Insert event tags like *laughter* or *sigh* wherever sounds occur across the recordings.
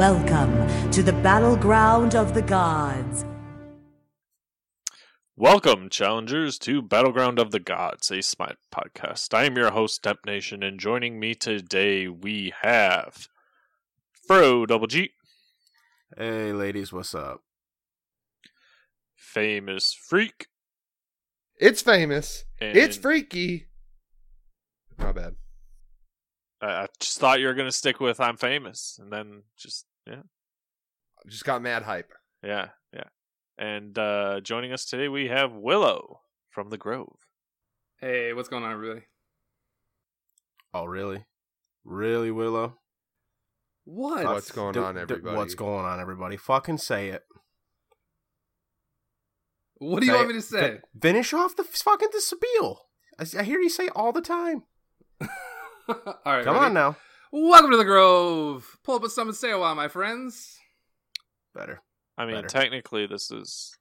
Welcome to the battleground of the gods. Welcome, challengers, to Battleground of the Gods, a Smite podcast. I am your host, Dep Nation, and joining me today we have Fro Double G, Hey, ladies, what's up? Famous Freak, It's famous. and It's freaky. My bad. I, I just thought you were gonna stick with I'm famous, and then just yeah, Just got mad hype. yeah, yeah. And uh, joining us today we have Willow from the Grove. Hey, what's going on, everybody? Oh, really? Really, Willow? What? What's going D- on, d- everybody? what's going on, everybody? Fucking say it. What do you Say want me to say? Fi- finish off the f- fucking the spiel. I, s- I hear you say it all the time. *laughs* All right, Come ready? on now. Welcome to the Grove. Pull up a summon say a while, my friends. Better. I mean, Better. technically, this is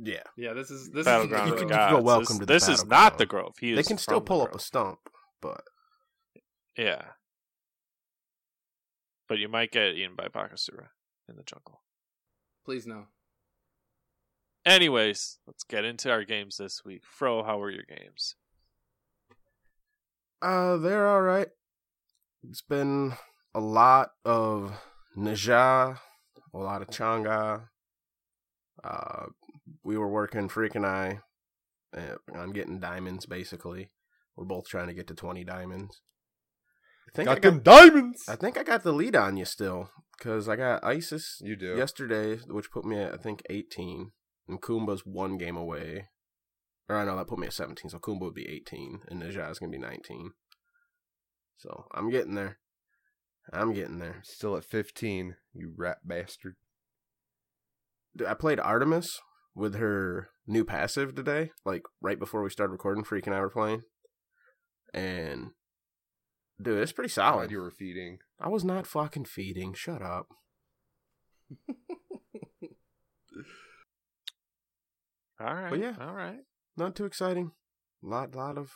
Yeah. Yeah, this is this Battleground is of You can go welcome this to the this is not Battleground. the Grove. He They can still pull up a stump, but Yeah. But you might get eaten by Bakasura in the jungle. Please no. Anyways, let's get into our games this week. Fro, how were your games? uh, they're all right. It's been a lot of Ne Zha, a lot of Chang'e. Uh, we were working, Freak and I, on getting diamonds. Basically, we're both trying to get to twenty diamonds. I think I Got got them diamonds. I think I got the lead on you still, because I got Isis you do. yesterday, which put me at I think 18, and Kumba's one game away. Or I know that put me at 17, so Kumba would be 18, and Ne Zha's gonna be 19. So I'm getting there. I'm getting there. Still at 15, you rat bastard. Dude, I played Artemis with her new passive today, like right before we started recording. Freak and I were playing, and dude, it's pretty God, solid. you were feeding. I was not fucking feeding. Shut up. *laughs* All right. But yeah. All right. not too exciting. Lot lot of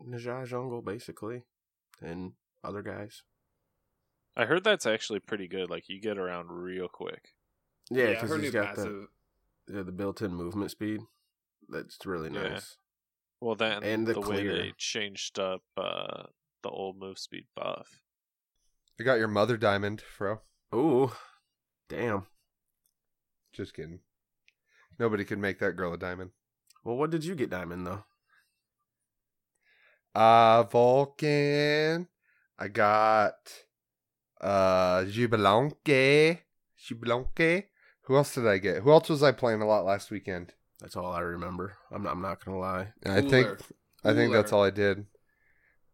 Ne Zha jungle basically, and other guys. I heard that's actually pretty good. Like you get around real quick. Yeah, because her he's new got the, passive. the the built-in movement speed. That's really Yeah. nice. Well, then And the the, way they changed up uh, the old move speed buff. I got your mother diamond, Fro. Ooh, damn. Just kidding. Nobody could make that girl a diamond. Well, what did you get, Diamond? Though. Uh, Vulcan. I got uh Xbalanque. Xbalanque. Who else did I get? Who else was I playing a lot last weekend? That's all I remember. I'm not, I'm not gonna lie. I think Ullr. I think that's all I did.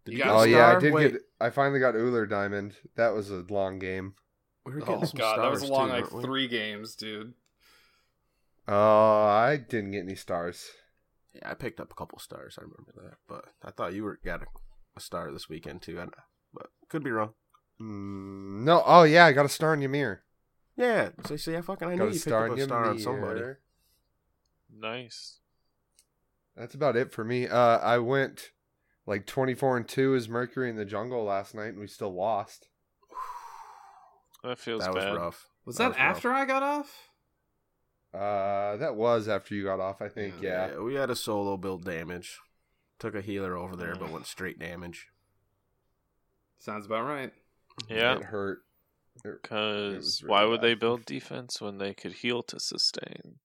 Did You get got Oh yeah, I did Wait, get. I finally got Ullr diamond. That was a long game. We were getting Oh some god, that was stars, long too, like we? three games, dude. Oh, I didn't get any stars. Yeah, I picked up a couple stars. I remember that, but I thought you were got a, a star this weekend too. I, but could be wrong. Mm, no. Oh yeah, I got a star in Ymir. Yeah, so see, I fucking I knew you picked up in a star on somebody. Nice. That's about it for me. Uh, I went like twenty four and two as Mercury in the jungle last night, and we still lost. That feels that was bad. rough. Was That that, was rough. after I got off? Uh, that was after you got off, I think. Yeah. we had a solo build damage. Took a healer over there, Mm. but went straight damage. Sounds about right. Yeah. It hurt. It- it Because was why really would they build defense when they could heal to sustain?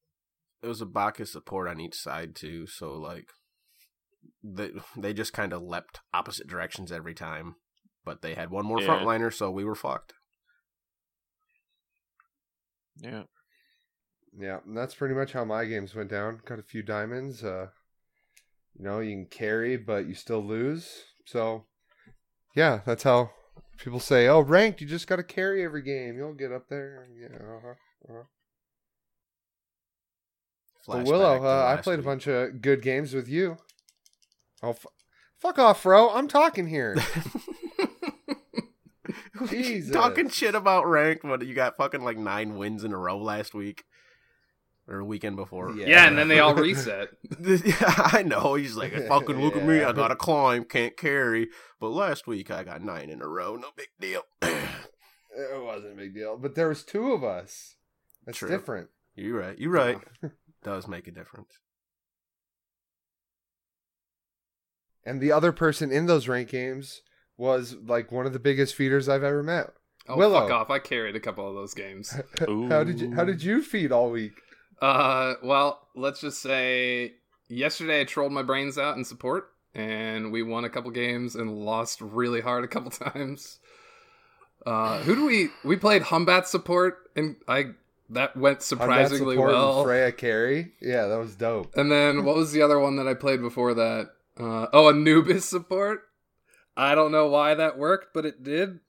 It was a Bacchus support on each side too, so like they they just kind of leapt opposite directions every time. But they had one more Yeah. frontliner, so we were fucked. Yeah. Yeah, and that's pretty much how my games went down. Got a few diamonds. Uh, you know, you can carry, but you still lose. So, yeah, that's how people say, "Oh, ranked, you just got to carry every game. You'll get up there." Yeah. Uh-huh, uh-huh. But Willow, uh, I played a bunch of good games with you. Oh, f- fuck off, bro! I'm talking here. *laughs* *laughs* Jesus. Talking shit about ranked when you got fucking like nine wins in a row last week. Or a weekend before. Yeah. Yeah, and then they all *laughs* reset. I know. He's like, fucking look at me. I gotta climb, can't carry. But last week I got nine in a row. No big deal. *clears throat* It wasn't a big deal, but there was two of us. That's True. different. You're right. You're right. *laughs* Does make a difference. And the other person in those rank games was like one of the biggest feeders I've ever met. Oh, Willow. fuck off! I carried a couple of those games. *laughs* how did you How did you feed all week? Uh, well, let's just say yesterday I trolled my brains out in support, and we won a couple games and lost really hard a couple *laughs* times. Uh, who do we we played Hun Batz support, and I that went surprisingly and well. Freya carry. Yeah, that was dope. And then what was the other one that I played before that? Uh, oh, Anubis support. I don't know why that worked, but it did.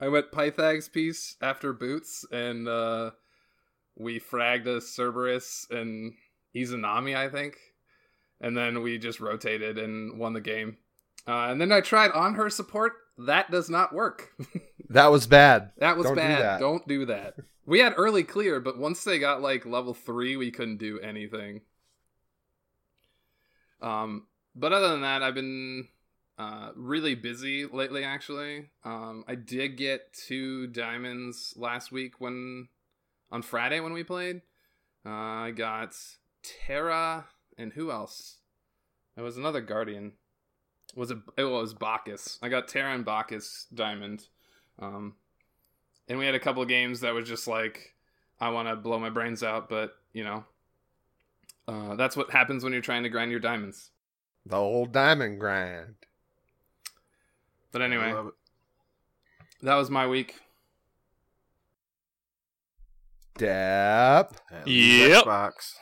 I went Pythags piece after boots, and uh, we fragged a Cerberus and Izanami, I think. And then we just rotated and won the game. Uh, and then I tried Anhur support. That does not work. *laughs* That was bad. that was Don't do bad. that. Don't do that. *laughs* We had early clear, but once they got like level three, we couldn't do anything. Um, but other than that, I've been uh, really busy lately. Actually, um, I did get two diamonds last week when on Friday when we played. Uh, I got Terra and who else? It was another Guardian. Was it? It was Bacchus. I got Terra and Bacchus diamond. Um, and we had a couple of games that was just like, I want to blow my brains out, but you know, uh, that's what happens when you're trying to grind your diamonds. The old diamond grind. But anyway, I love it. that was my week. Dap. At least Yep. Xbox.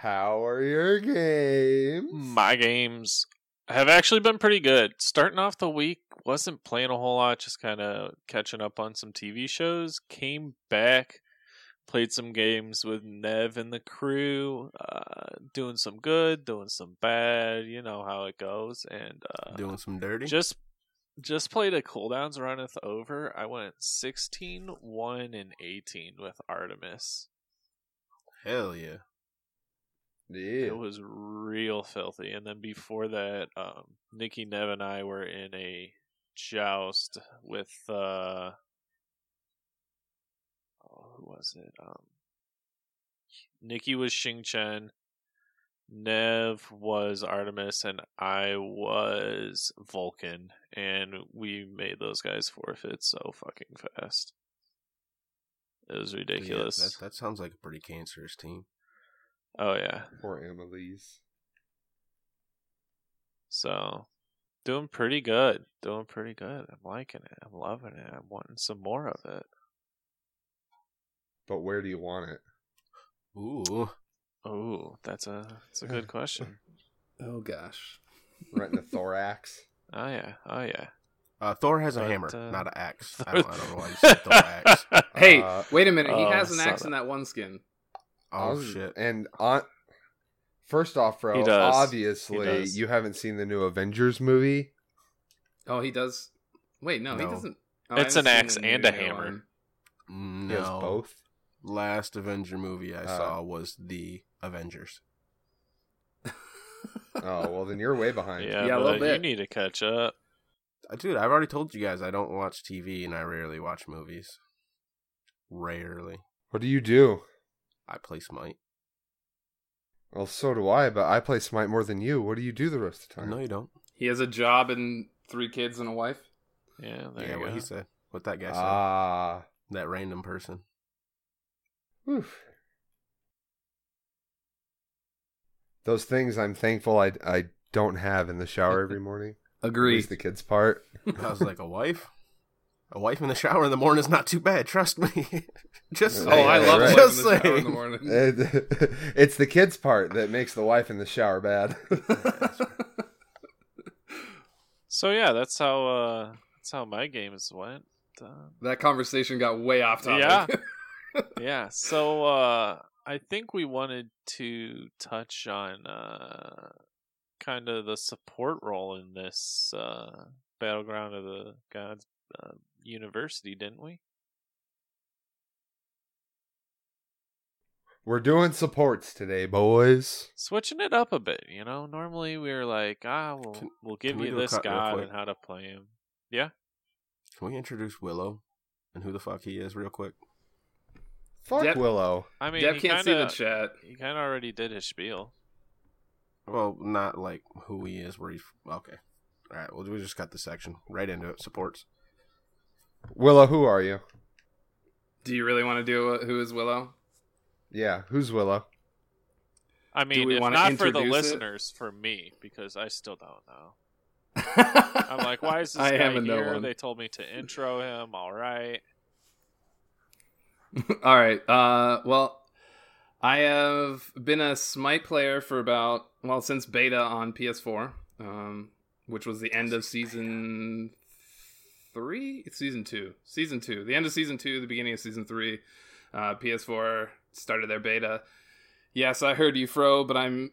How are your games? My games have actually been pretty good. Starting off the week, wasn't playing a whole lot, just kind of catching up on some TV shows. Came back, played some games with Nev and the crew, uh, doing some good, doing some bad. You know how it goes. And uh, Doing some dirty. just just played a cooldowns runneth over. I went 16, 1, and 18 with Artemis. Hell yeah. Yeah. It was real filthy. And then before that, um, Nikki, Nev, and I were in a joust with uh, oh, who was it? Um, Nikki was Xing Tian, Nev was Artemis, and I was Vulcan. And we made those guys forfeit so fucking fast. It was Yeah, ridiculous. that, that sounds like a pretty cancerous team. Oh yeah. Poor Annalise. So, doing pretty good. Doing pretty good. I'm liking it. I'm loving it. I'm wanting some more of it. But where do you want it? Ooh. Oh, that's a that's a good question. *laughs* Oh gosh. Right in the thorax. Oh yeah. Oh yeah. Uh, Thor has a But, hammer, uh, not an axe. *laughs* I don't, I don't know why you said thorax. *laughs* Hey, Uh, wait a minute. He oh, has an axe that. in that one skin. Oh I was- shit! And on first off, bro, He does. obviously He does. you haven't seen the new Avengers movie. Oh, he does. Wait, no, he doesn't. Oh, It's an axe and a hammer. one. No, He has both. Last Avenger movie I Uh. saw was the Avengers. *laughs* Oh well, then you're way behind. Yeah, Yeah, a but little you need to catch up. Uh, Dude, I've already told you guys I don't watch TV and I rarely watch movies. Rarely. What do you do? I play Smite. Well, so do I, but I play Smite more than you. What do you do the rest of the time? No, you don't. He has a job and three kids and a wife. Yeah, there yeah, you what go. he said. What that guy said. Ah. that random person. Whew. Those things I'm thankful I, I don't have in the shower every morning. *laughs* At Agreed. least the kids' part. I was like, a wife? A wife in the shower in the morning is not too bad. Trust me. *laughs* Just Oh, Oh, saying. I love right. a wife Just in the shower in saying. the morning. *laughs* It- it's the kids' part that makes the wife in the shower bad. So yeah, that's how uh that's how my games went. Uh, that conversation got way off topic. Yeah. Yeah so uh i think we wanted to touch on uh kind of the support role in this uh battleground of the gods uh, university didn't we? We're doing supports today, boys. switching it up a bit you know? Normally we're like ah we'll, Can- we'll give we you this cut real god and how to play him. Yeah? Can we introduce Willow and who the fuck he is, real quick? Fuck Dep- Willow. I mean, Deb he can't see the kinda, chat. he kind of already did his spiel. Well, not like who he is, where he's okay. All right, well, we just got the section right into it. Supports. Willow, who are you? Do you really want to do a, who is Willow? Yeah, who's Willow? I mean, we if wanna not for the introduce it? listeners, for me, because I still don't know. *laughs* I'm like, why is this I guy am no here? They told me to intro him. All right. *laughs* All right. Uh, well, I have been a Smite player for about well since beta on PS4, um, which was the end of season three. It's season two. Season two. The end of season two. The beginning of season three. Uh, PS4 started their beta. Yes, I heard you, Fro, but I'm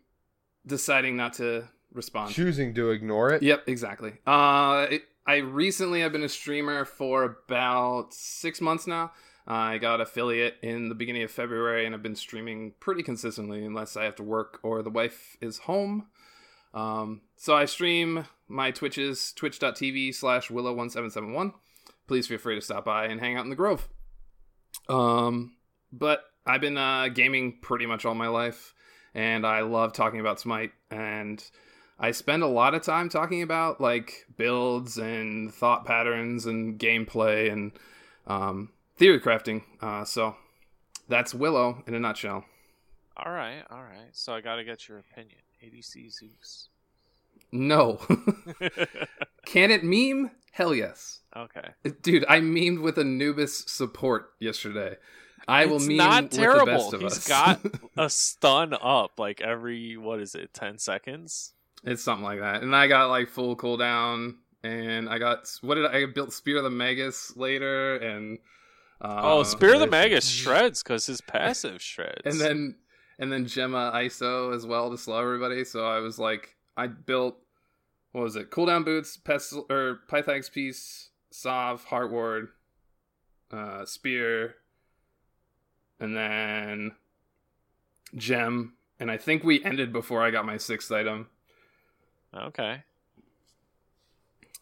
deciding not to respond. Choosing to ignore it. Yep, exactly. Uh, it, I recently have been a streamer for about six months now. I got affiliate in the beginning of February, and I've been streaming pretty consistently, unless I have to work or the wife is home. Um, so I stream my Twitches, twitch.tv slash willow1771. Please feel free to stop by and hang out in the Grove. Um, but I've been uh, gaming pretty much all my life, and I love talking about Smite, and I spend a lot of time talking about like builds and thought patterns and gameplay and um, theory crafting. Uh, so that's Willow in a nutshell. All right. All right. So I got to get your opinion. ADC Zeus. No. *laughs* *laughs* Can it meme? Hell yes. okay. Dude, I memed with Anubis support yesterday. I will it's meme not with the terrible. best of He's us. got *laughs* a stun up like every what is it, ten seconds? It's something like that. And I got like full cooldown and I got what did I, I built Spear of the Magus later and uh, oh, Spear of the Magus *laughs* shreds because his passive shreds. and then and then Gem of Iso as well to slow everybody. So I was like I built what was it? Cooldown boots, pestle or Pythax piece, Sov, Heart Ward, uh, Spear, and then Gem. And I think we ended before I got my sixth item. okay.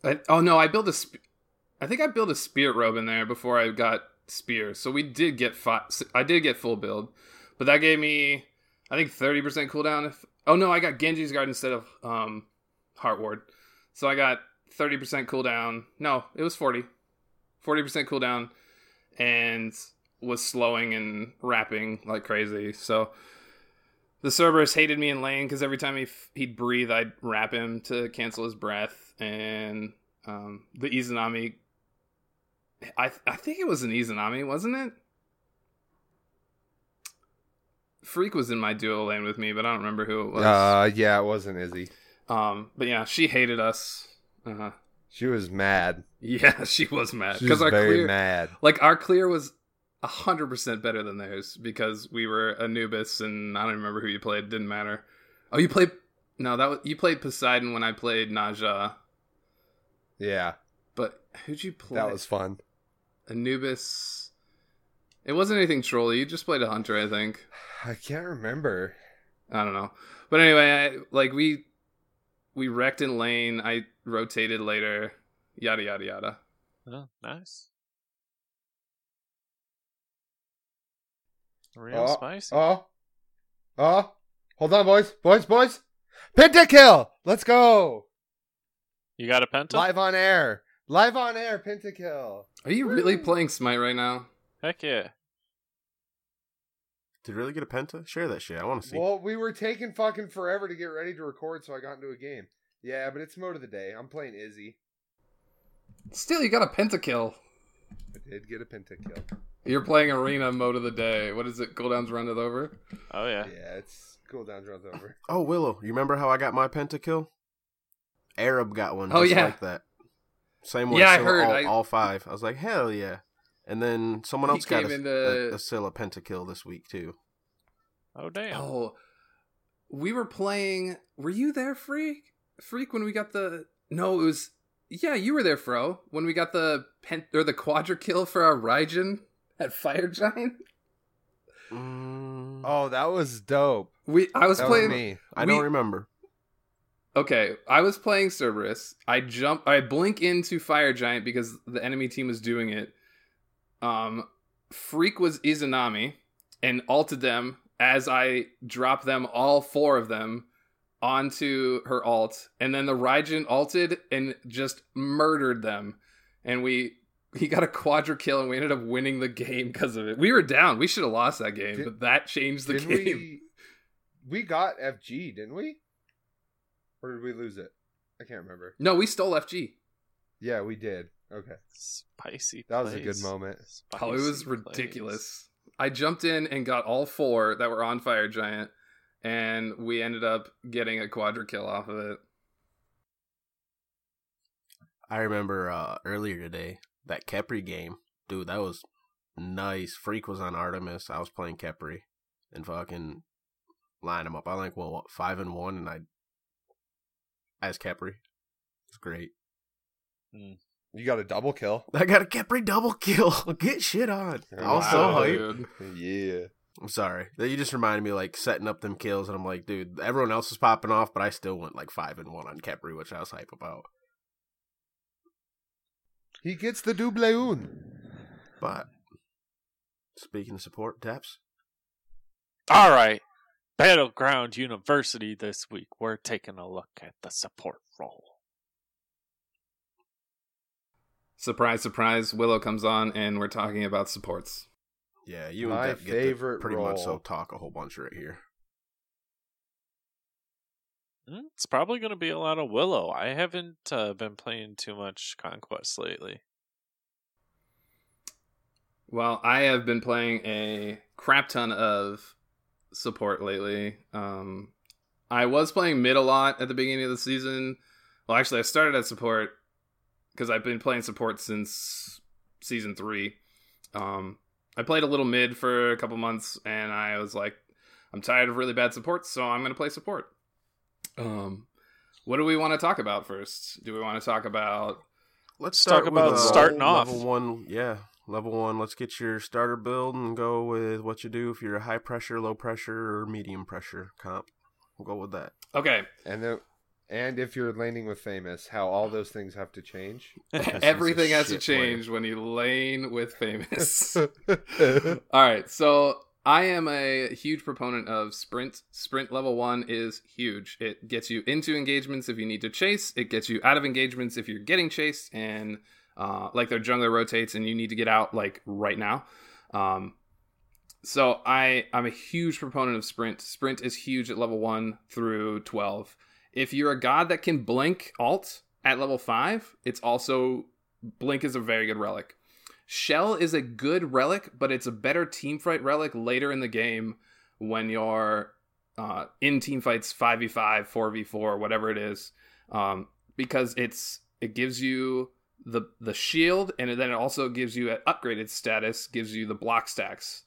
I, oh no, I built a. Sp- I think I built a spirit robe in there before I got spear. So we did get five. I did get full build, but that gave me I think thirty percent cooldown. If oh no, I got Genji's guard instead of um Heart Ward, so I got thirty percent cooldown. No, it was 40 percent cooldown, and was slowing and wrapping like crazy. So. The Cerberus hated me in lane because every time he f- he'd breathe, I'd wrap him to cancel his breath. And um, the Izanami, I I think it was an Izanami, wasn't it? Freak was in my duo lane with me, but I don't remember who it was. Uh, yeah, it wasn't Izzy. um, but yeah, she hated us. Uh-huh. She was mad. Yeah, *laughs* she was mad She was because our very clear, mad. like our clear was hundred percent better than theirs because we were Anubis and I don't remember who you played. Didn't matter. Oh, you played? No, that was you played Poseidon when I played Ne Zha. Yeah, But who'd you play? that was fun. Anubis. It wasn't anything trolly. You just played a hunter, I think. *sighs* I can't remember. I don't know. But anyway, I, like we we wrecked in lane. I rotated later. Yada yada yada. Oh, nice. Real Oh, spicy. Oh, oh, hold on, boys, boys, boys. Pentakill. Let's go. You got a penta? Live on air. Live on air. Pentakill. Are you really playing Smite right now? Heck yeah. Did you really get a penta? Share that shit. I want to see. Well, we were taking fucking forever to get ready to record, so I got into a game. Yeah, but it's mode of the day. I'm playing Izzy. Still, you got a pentakill. I did get a pentakill. You're playing arena mode of the day. What is it? Cooldowns run it over. Oh yeah. Yeah, it's cooldown runs over. Oh, Willow, you remember how I got my pentakill? Arab got one. Oh, just yeah. like that. Same way. Yeah, I heard, All, I- all five. I was like, hell yeah. And then someone He else got came a, into- a, a Scylla pentakill this week too. Oh damn. Oh, we were playing. Were you there, Freak? Freak, when we got the. No, it was. Yeah, you were there, Fro. When we got the pen or the quadra kill for our Raijin at Fire Giant. Mm, Oh, that was dope. We I was That playing. was me. I we- don't remember. Okay, I was playing Cerberus. I jump. I blink into Fire Giant because the enemy team was doing it. Um, Freak was Izanami and alted them as I dropped them all four of them onto her alt, and then the Raijin alted and just murdered them, and we *laughs* he got a quadra kill and we ended up winning the game because of it. We were down. We should have lost that game, Did- but that changed the *laughs* game. we? We got FG, didn't we? Or did we lose it? I can't remember. No, we stole FG. Yeah, we did. Okay, Spicy. that was a good plays. moment. Oh, it was Spicy plays. ridiculous. I jumped in and got all four that were on Fire Giant, and we ended up getting a quadra kill off of it. I remember uh, earlier today that Khepri game, dude. That was nice. Freak was on Artemis. I was playing Khepri, and fucking line him up. I like well what, five and one, and I as Khepri. It's great. Mm. You got a double kill. *laughs* I got a Khepri double kill. *laughs* Get shit on. I was so hyped. dude. Yeah. I'm sorry. That you just reminded me like setting up them kills, and I'm like, dude, everyone else is popping off, but I still went like five and one on Khepri, which I was hype about. He gets the double un. But speaking of support, Taps. All right. Battleground University this week. We're taking a look at the support role. Surprise, surprise! Willow comes on, and we're talking about supports. Yeah, you My and Dep favorite to pretty much so role. talk a whole bunch right here. Hmm, It's probably going to be a lot of Willow. I haven't uh, been playing too much Conquest lately. Well, I have been playing a crap ton of support lately. Um, I was playing mid a lot at the beginning of the season. Well, actually, I started at support because I've been playing support since season three. Um, I played a little mid for a couple months, and I was like, I'm tired of really bad support, so I'm going to play support. Um, what do we want to talk about first? Do we want to talk about Let's Let's talk about with, uh, starting off. Level one, yeah, level one. Let's get your starter build and go with what you do if you're a high pressure, low pressure, or medium pressure comp. We'll go with that. okay? And then, and if you're laning with famous, how all those things have to change. Because he's a Everything has to shit player. change when you lane with famous. *laughs* *laughs* All right, so I am a huge proponent of sprint. Sprint level one is huge. It gets you into engagements if you need to chase. It gets you out of engagements if you're getting chased, and uh, like their jungler rotates and you need to get out like right now. Um, so I I'm a huge proponent of sprint. Sprint is huge at level one through twelve. If you're a god that can blink alt at level five, it's also blink is a very good relic. Shell is a good relic, but it's a better team fight relic later in the game when you're uh, in team fights 5v5, 4v4, whatever it is, um, because it's it gives you the the shield and then it also gives you at upgraded status gives you the block stacks.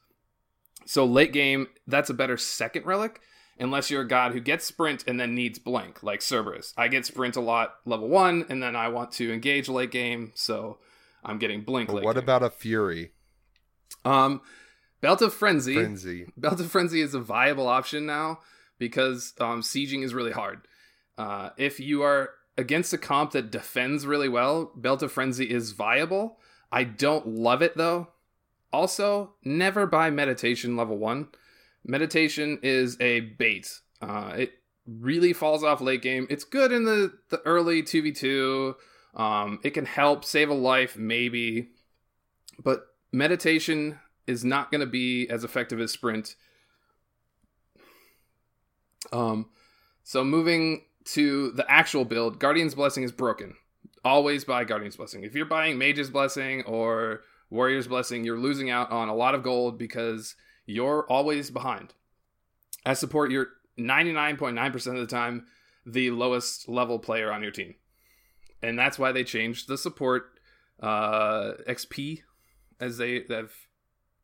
So late game, that's a better second relic, unless you're a god who gets sprint and then needs blink, like Cerberus. I get sprint a lot level one, and then I want to engage late game, so I'm getting blink. But late what game. about a fury um Belt of Frenzy? frenzy? Belt of Frenzy is a viable option now because um, sieging is really hard. Uh, if you are against a comp that defends really well, Belt of Frenzy is viable. I don't love it though. Also, never buy Meditation level one. Meditation is a bait. Uh, it really falls off late game. It's good in the, the early 2v2. Um, it can help save a life, maybe. But meditation is not going to be as effective as sprint. Um, so moving to the actual build, Guardian's Blessing is broken. Always buy Guardian's Blessing. If you're buying Mage's Blessing or Warrior's Blessing, you're losing out on a lot of gold because you're always behind. As support, you're 99.9% of the time the lowest level player on your team. And that's why they changed the support uh, XP, as they have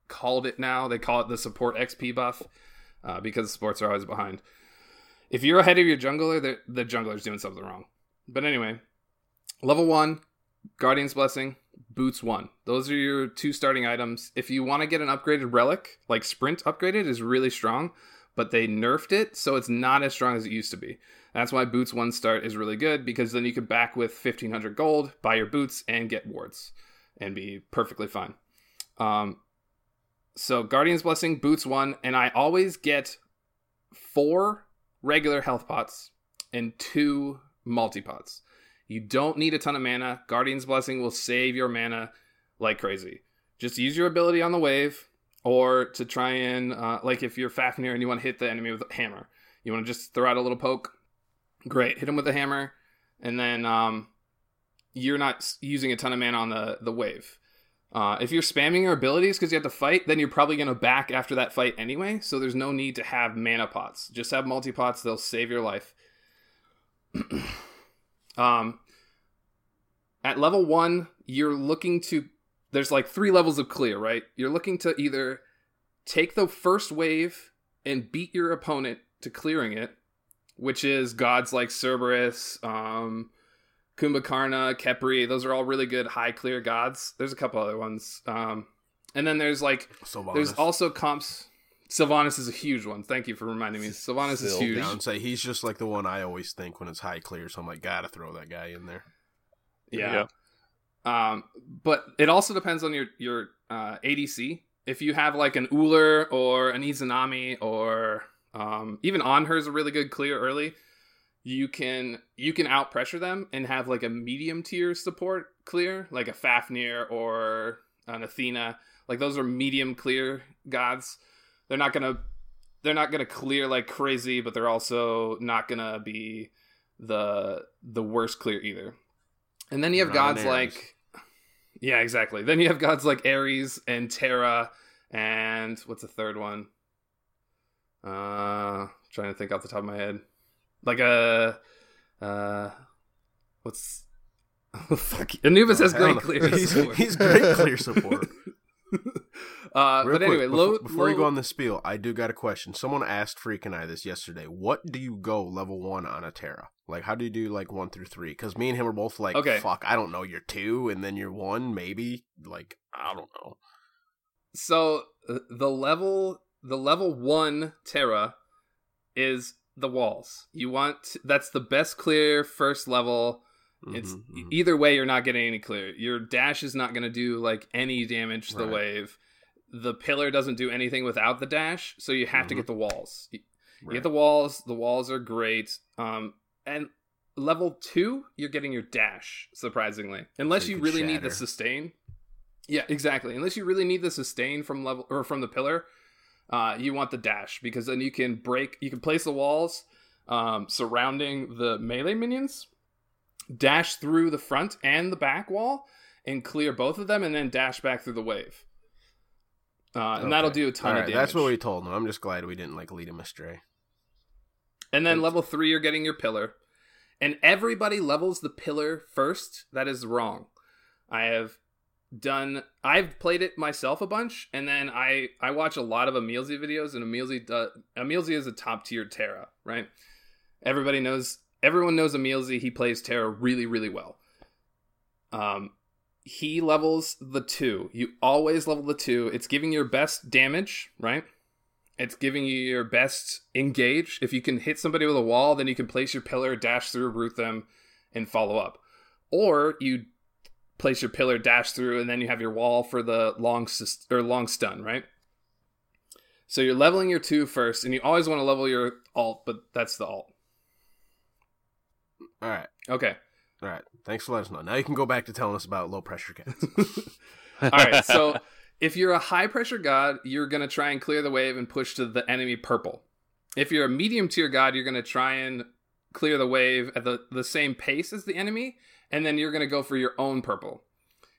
called it now. They call it the support XP buff uh, because sports are always behind. If you're ahead of your jungler, the, jungler's doing something wrong. But anyway, level one, Guardian's Blessing, Boots one. Those are your two starting items. If you want to get an upgraded relic, like Sprint upgraded is really strong, but they nerfed it, so it's not as strong as it used to be. That's why Boots one start is really good because then you could back with 1500 gold, buy your boots, and get wards and be perfectly fine. Um, so Guardian's Blessing boots one, and I always get four regular health pots and two multi pots. You don't need a ton of mana. Guardian's Blessing will save your mana like crazy. Just use your ability on the wave, or to try and uh, like if you're Fafnir and you want to hit the enemy with a hammer, you want to just throw out a little poke. Great, hit him with a hammer, and then um, you're not using a ton of mana on the the wave. Uh, if you're spamming your abilities because you have to fight, then you're probably going to back after that fight anyway. So there's no need to have mana pots. Just have multi pots; they'll save your life. *clears throat* um, at level one, you're looking to. There's like three levels of clear, right? You're looking to either take the first wave and beat your opponent to clearing it, which is gods like Cerberus, um, Kumbhakarna, Khepri. Those are all really good high clear gods. There's a couple other ones. Um, and then there's like Sylvanus. there's also comps. Sylvanus is a huge one. Thank you for reminding me. Sylvanus is huge. Yeah, and say he's just like the one I always think when it's high clear, so I'm like, gotta throw that guy in there. Yeah. Um, but it also depends on your your uh, ADC. If you have like an Ullr or an Izanami or um, even Anhur is a really good clear early. You can you can out pressure them and have like a medium tier support clear, like a Fafnir or an Athena. Like those are medium clear gods. They're not gonna they're not gonna clear like crazy, but they're also not gonna be the the worst clear either. And then you have gods like Yeah, exactly. Then you have gods like Ares and Terra and what's the third one? Uh trying to think off the top of my head. Like a uh what's *laughs* oh, fuck Anubis has great clear. *laughs* He's, support. he's great clear *laughs* support. uh Real but anyway, quick, low, before, before you go on the spiel, I do got a question. Someone asked Freak and I this yesterday. What do you go level one on a Terra? Like, how do you do like one through three? Because me and him are both like, Okay. fuck, I don't know. You're two, and then you're one, maybe. Like, I don't know. so uh, the level the level 1 Terra is the walls. You want that's the best clear first level. It's Mhm, mhm. either way you're not getting any clear. Your dash is not going to do like any damage to the wave. The pillar doesn't do anything without the dash, so you have to Mhm. get the walls. You, you Right. get the walls. The walls are great. Um, and level two, you're getting your dash. Surprisingly, unless So you you really need the sustain. Yeah, exactly. Unless you really need the sustain from level or from the pillar, uh, you want the dash because then you can break. You can place the walls um, surrounding the melee minions, dash through the front and the back wall, and clear both of them, and then dash back through the wave. Uh, and that'll do a ton All of right, damage. That's what we told him. I'm just glad we didn't like lead him astray. And then level three, you're getting your pillar. And everybody levels the pillar first. That is wrong. I have done. I've played it myself a bunch, and then I I watch a lot of Emilzi videos, and Emilzi does. Is a top tier Terra, right? Everybody knows. Everyone knows Emilzi. He plays Terra really, really well. Um, he levels the two. You always level the two. It's giving your best damage, right? It's giving you your best engage. If you can hit somebody with a wall, then you can place your pillar, dash through, root them, and follow up. Or you place your pillar, dash through, and then you have your wall for the long sus- or long stun, right? So you're leveling your two first, and you always want to level your alt, but that's the alt. All right. Okay. All right. Thanks for letting us know. Now you can go back to telling us about low pressure cats. *laughs* *laughs* All right. So if you're a high pressure god, you're going to try and clear the wave and push to the enemy purple. If you're a medium tier god, you're going to try and clear the wave at the, the same pace as the enemy, and then you're going to go for your own purple.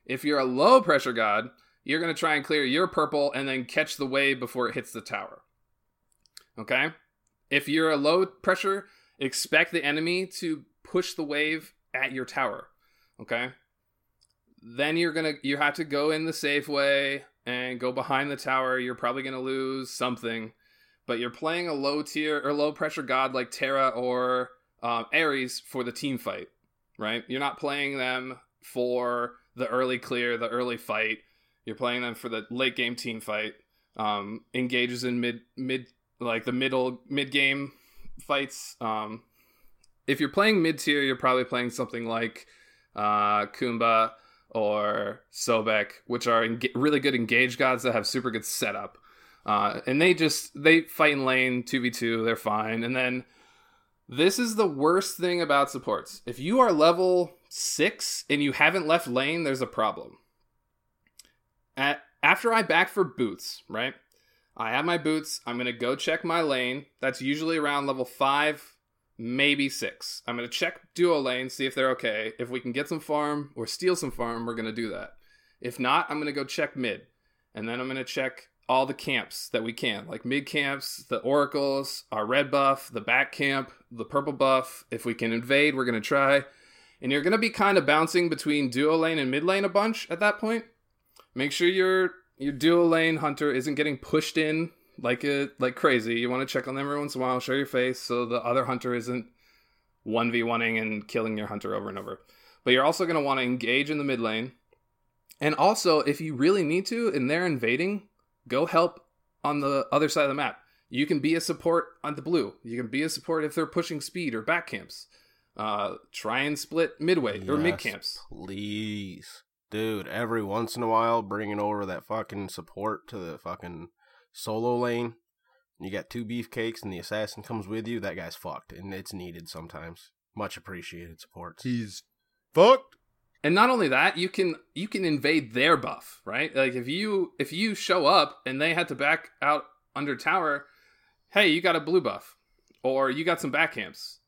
If you're a low pressure god, you're going to try and clear your purple and then catch the wave before it hits the tower. Okay? If you're a low pressure, expect the enemy to push the wave at your tower. Okay? Then you're going to you have to go in the safe way and go behind the tower. You're probably going to lose something, but you're playing a low tier or low pressure god like Terra or um, Ares for the team fight, right? You're not playing them for the early clear, the early fight. You're playing them for the late game team fight. Um, engages in mid mid like the middle mid game fights. Um, if you're playing mid tier, you're probably playing something like uh, Kumba or Sobek, which are enga- really good engage gods that have super good setup. Uh, and they just they fight in lane 2v2, they're fine. And then this is the worst thing about supports. If you are level 6 and you haven't left lane, there's a problem. At after I back for boots, right? I have my boots. I'm going to go check my lane. That's usually around level 5, maybe 6. I'm going to check duo lane, see if they're okay. If we can get some farm or steal some farm, we're going to do that. If not, I'm going to go check mid. And then I'm going to check all the camps that we can, like mid camps, the oracles, our red buff, the back camp, the purple buff. If we can invade, we're going to try. And you're going to be kind of bouncing between duo lane and mid lane a bunch at that point. Make sure your your duo lane hunter isn't getting pushed in like a like crazy. You want to check on them every once in a while, show your face, so the other hunter isn't one v oneing and killing your hunter over and over. But you're also going to want to engage in the mid lane, and also if you really need to, and they're invading, go help on the other side of the map. You can be a support on the blue. You can be a support if they're pushing speed or back camps. Uh, try and split midway or mid camps. Please. Dude, every once in a while, bringing over that fucking support to the fucking solo lane. You got two beefcakes and the assassin comes with you. That guy's fucked, and it's needed sometimes. Much appreciated support. He's fucked. And not only that you can you can invade their buff right? Like if you if you show up and they had to back out under tower hey you got a blue buff or you got some back camps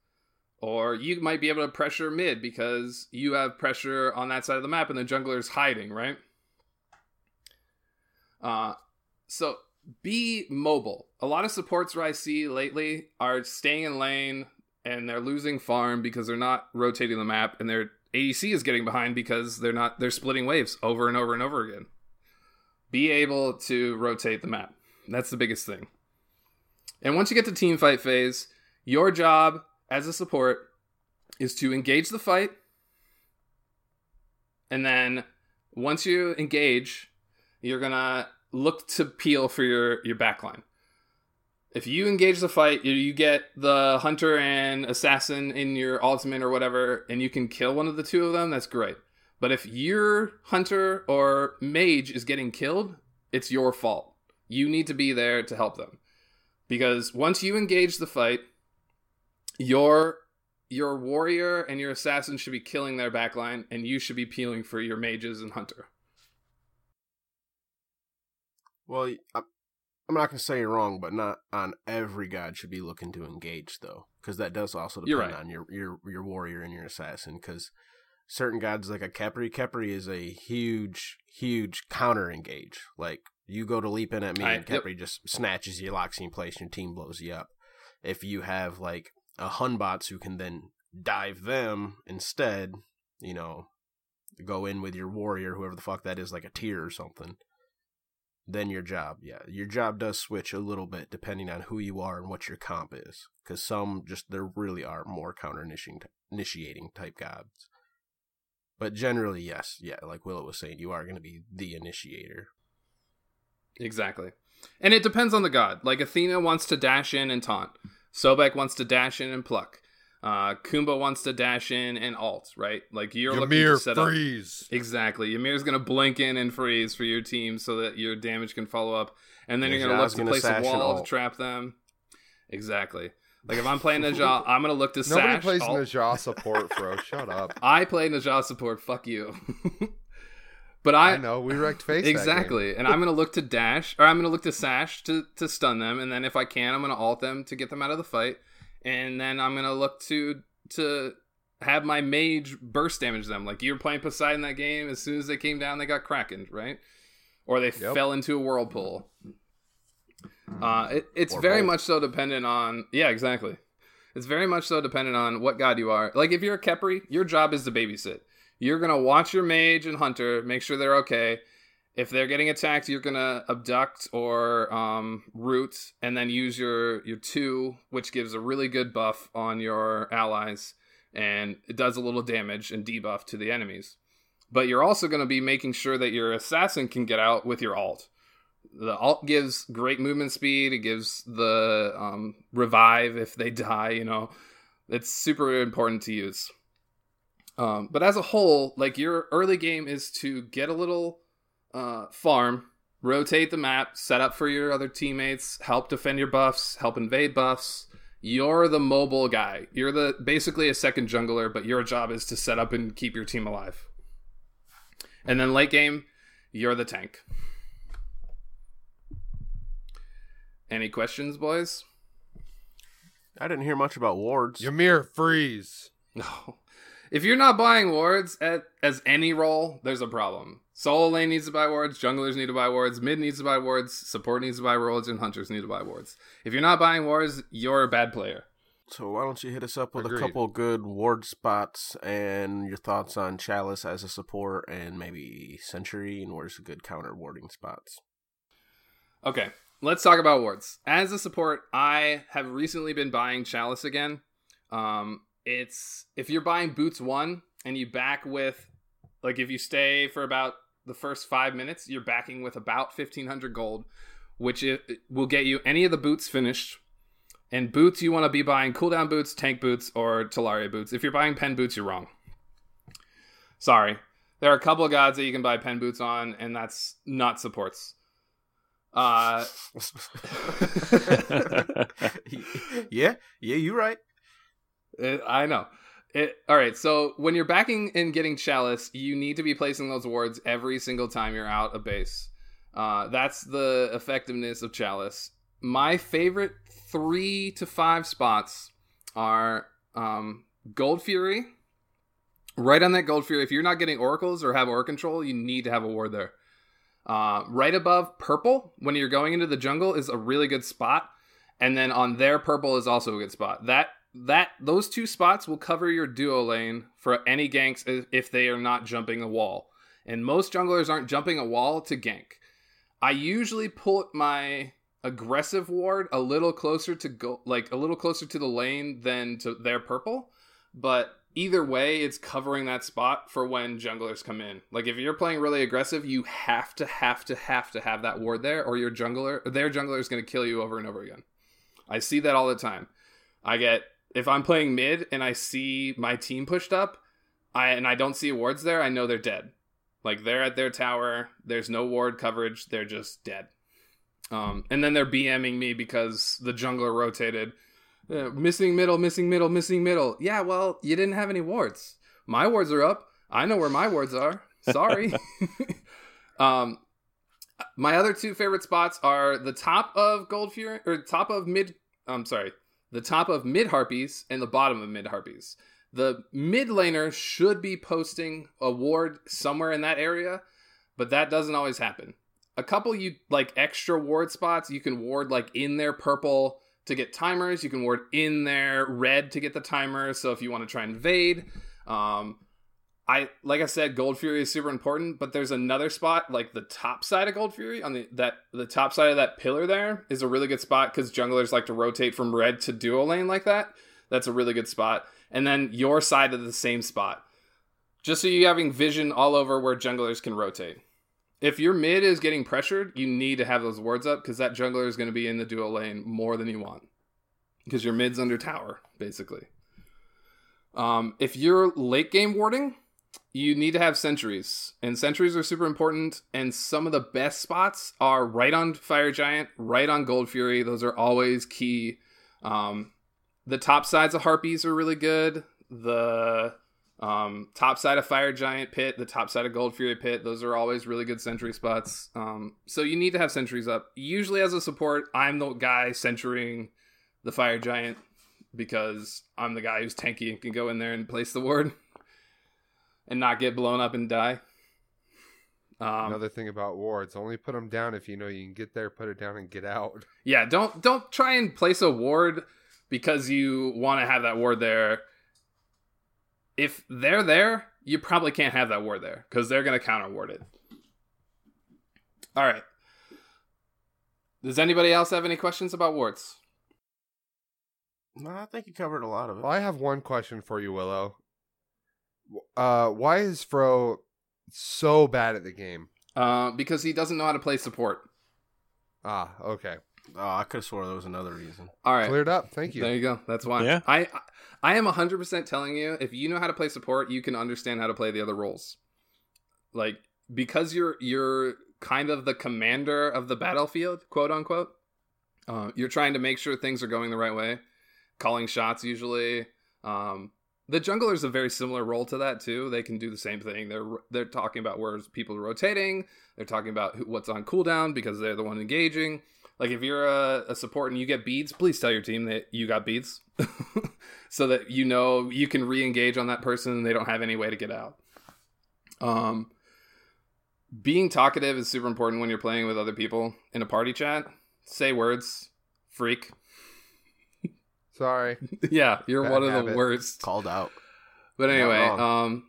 or you might be able to pressure mid because you have pressure on that side of the map and the jungler's hiding right? Uh so be mobile. A lot of supports where i see lately are staying in lane and they're losing farm because they're not rotating the map and their ADC is getting behind because they're not they're splitting waves over and over and over again. Be able to rotate the map. That's the biggest thing. And once you get to team fight phase, your job as a support is to engage the fight. And then once you engage, you're going to look to peel for your your backline if you engage the fight, you, get the hunter and assassin in your ultimate or whatever, and you can kill one of the two of them, that's great. But if your hunter or mage is getting killed, it's your fault. You need to be there to help them. Because once you engage the fight, your your warrior and your assassin should be killing their backline, and you should be peeling for your mages and hunter. Well, I- I'm not going to say you're wrong, but not on every god should be looking to engage though, because that does also depend right. on your your your warrior and your assassin. Because certain gods like a Khepri, Khepri is a huge huge counter engage. Like you go to leap in at me, I- and yep. Khepri just snatches you, locks you in place, and your team blows you up. If you have like a Hun Batz who can then dive them instead, you know, go in with your warrior, whoever the fuck that is, like a tier or something then your job, yeah, your job does switch a little bit depending on who you are and what your comp is. Because some just there really are more counter initiating type gods. But generally, yes, yeah, like Willow was saying, you are going to be the initiator. Exactly. And it depends on the god. Like Athena wants to dash in and taunt. Sobek wants to dash in and pluck. Uh, Kumba wants to dash in and alt, right? Like you're looking to set up freeze. exactly. Ymir's gonna blink in and freeze for your team so that your damage can follow up, and then you're gonna look to place a wall to trap them. Exactly. Like if I'm playing *laughs* Ne Zha, I'm gonna look to Nobody sash. Nobody plays alt. Ne Zha *laughs* support, bro. Shut up. I play Ne Zha support. Fuck you. *laughs* but I, I know we wrecked face. that game. exactly, and I'm gonna look to dash, or I'm gonna look to sash to to stun them, and then if I can, I'm gonna alt them to get them out of the fight, and then I'm gonna look to to have my mage burst damage them. Like you were playing Poseidon that game, as soon as they came down, they got krakened, right? Or they Yep. fell into a whirlpool. Uh, it, it's Or very both. much so dependent on yeah, exactly. It's very much so dependent on what god you are. Like if you're a Khepri, your job is to babysit. You're gonna watch your mage and hunter, make sure they're okay. If they're getting attacked, you're gonna abduct or um, root, and then use your your two, which gives a really good buff on your allies, and it does a little damage and debuff to the enemies. But you're also gonna be making sure that your assassin can get out with your alt. The alt gives great movement speed. It gives the um, revive if they *laughs* die. You know, it's super important to use. Um, but as a whole, like your early game is to get a little uh, farm, rotate the map, set up for your other teammates, help defend your buffs, help invade buffs. You're the mobile guy. You're the basically a second jungler, but your job is to set up and keep your team alive. And then late game, you're the tank. Any questions, boys? I didn't hear much about wards. Ymir, freeze. No. *laughs* If you're not buying wards at as any role, there's a problem. Solo lane needs to buy wards, junglers need to buy wards, mid needs to buy wards, support needs to buy wards, and hunters need to buy wards. If you're not buying wards, you're a bad player. So why don't you hit us up with Agreed. a couple good ward spots and your thoughts on Chalice as a support and maybe Sentry and where's a good counter warding spots? Okay, let's talk about wards. As a support, I have recently been buying Chalice again. Um, it's if you're buying Boots one and you back with, like, if you stay for about the first five minutes, you're backing with about fifteen hundred gold, which will get you any of the boots finished. And boots, you want to be buying cooldown boots, tank boots, or Talaria boots. If you're buying pen boots, you're wrong. Sorry. There are a couple of gods that you can buy pen boots on, and that's not supports. Uh, *laughs* yeah, yeah, you're right. I know. It, all right, so when you're backing and getting chalice, you need to be placing those wards every single time you're out a base. Uh, that's the effectiveness of chalice. My favorite three to five spots are um, Gold Fury. Right on that Gold Fury, if you're not getting oracles or have aura control, you need to have a ward there. Uh, right above purple, when you're going into the jungle, is a really good spot, and then on there, purple is also a good spot. That that those two spots will cover your duo lane for any ganks if- they are not jumping a wall. And most junglers aren't jumping a wall to gank. I usually put my aggressive ward a little closer to go like a little closer to the lane than to their purple, but either way it's covering that spot for when junglers come in. Like if you're playing really aggressive, you have to have to have to have that ward there or your jungler their jungler is going to kill you over and over again. I see that all the time. I get if I'm playing mid and I see my team pushed up, I and I don't see wards there, I know they're dead. Like they're at their tower, there's no ward coverage, they're just dead. Um, and then they're BMing me because the jungler rotated. Uh, missing middle, missing middle, missing middle. Yeah, well, you didn't have any wards. My wards are up. I know where my wards are. Sorry. *laughs* *laughs* um, my other two favorite spots are the top of Gold Fury or top of mid. I'm sorry, the top of mid harpies and the bottom of mid harpies. The mid laner should be posting a ward somewhere in that area, but that doesn't always happen. A couple you like extra ward spots, you can ward like in their purple to get timers. You can ward in their red to get the timer. So if you want to try and invade, um, I like I said, Gold Fury is super important, but there's another spot like the top side of Gold Fury on the that the top side of that pillar there is a really good spot because junglers like to rotate from red to duo lane like that. That's a really good spot. And then your side of the same spot, just so you're having vision all over where junglers can rotate. If your mid is getting pressured, you need to have those wards up because that jungler is going to be in the duo lane more than you want because your mid's under tower basically. Um, if you're late game warding, you need to have sentries and sentries are super important and some of the best spots are right on fire giant right on gold fury. Those are always key. Um, the top sides of harpies are really good. The um, top side of fire giant pit the top side of gold fury pit those are always really good sentry spots. Um, so you need to have sentries up. Usually as a support i'm the guy sentrying the fire giant because i'm the guy who's tanky and can go in there and place the ward *laughs* and not get blown up and die. Um, Another thing about wards, only put them down if you know you can get there, put it down, and get out. *laughs* yeah, don't don't try and place a ward because you want to have that ward there. If they're there, you probably can't have that ward there because they're going to counter ward it. All right. Does anybody else have any questions about wards? No, I think you covered a lot of it. Well, I have one question for you, Willow. Uh, why is Fro so bad at the game? Uh, because he doesn't know how to play support. Ah, okay. Oh, I could have swore there was another reason. All right. Cleared up. Thank you. There you go. That's why. Yeah. I I am 100% telling you if you know how to play support, you can understand how to play the other roles. Like because you're you're kind of the commander of the battlefield, quote unquote. Uh, you're trying to make sure things are going the right way, calling shots usually. Um, the jungler is a very similar role to that too. They can do the same thing. They're they're talking about where people are rotating. They're talking about who, what's on cooldown because they're the one engaging. Like if you're a, a support and you get beads, please tell your team that you got beads, *laughs* so that you know you can re-engage on that person and they don't have any way to get out. Um, being talkative is super important when you're playing with other people in a party chat. Say words, freak. Sorry. *laughs* yeah, you're Bad one of the worst. Called out. But anyway, um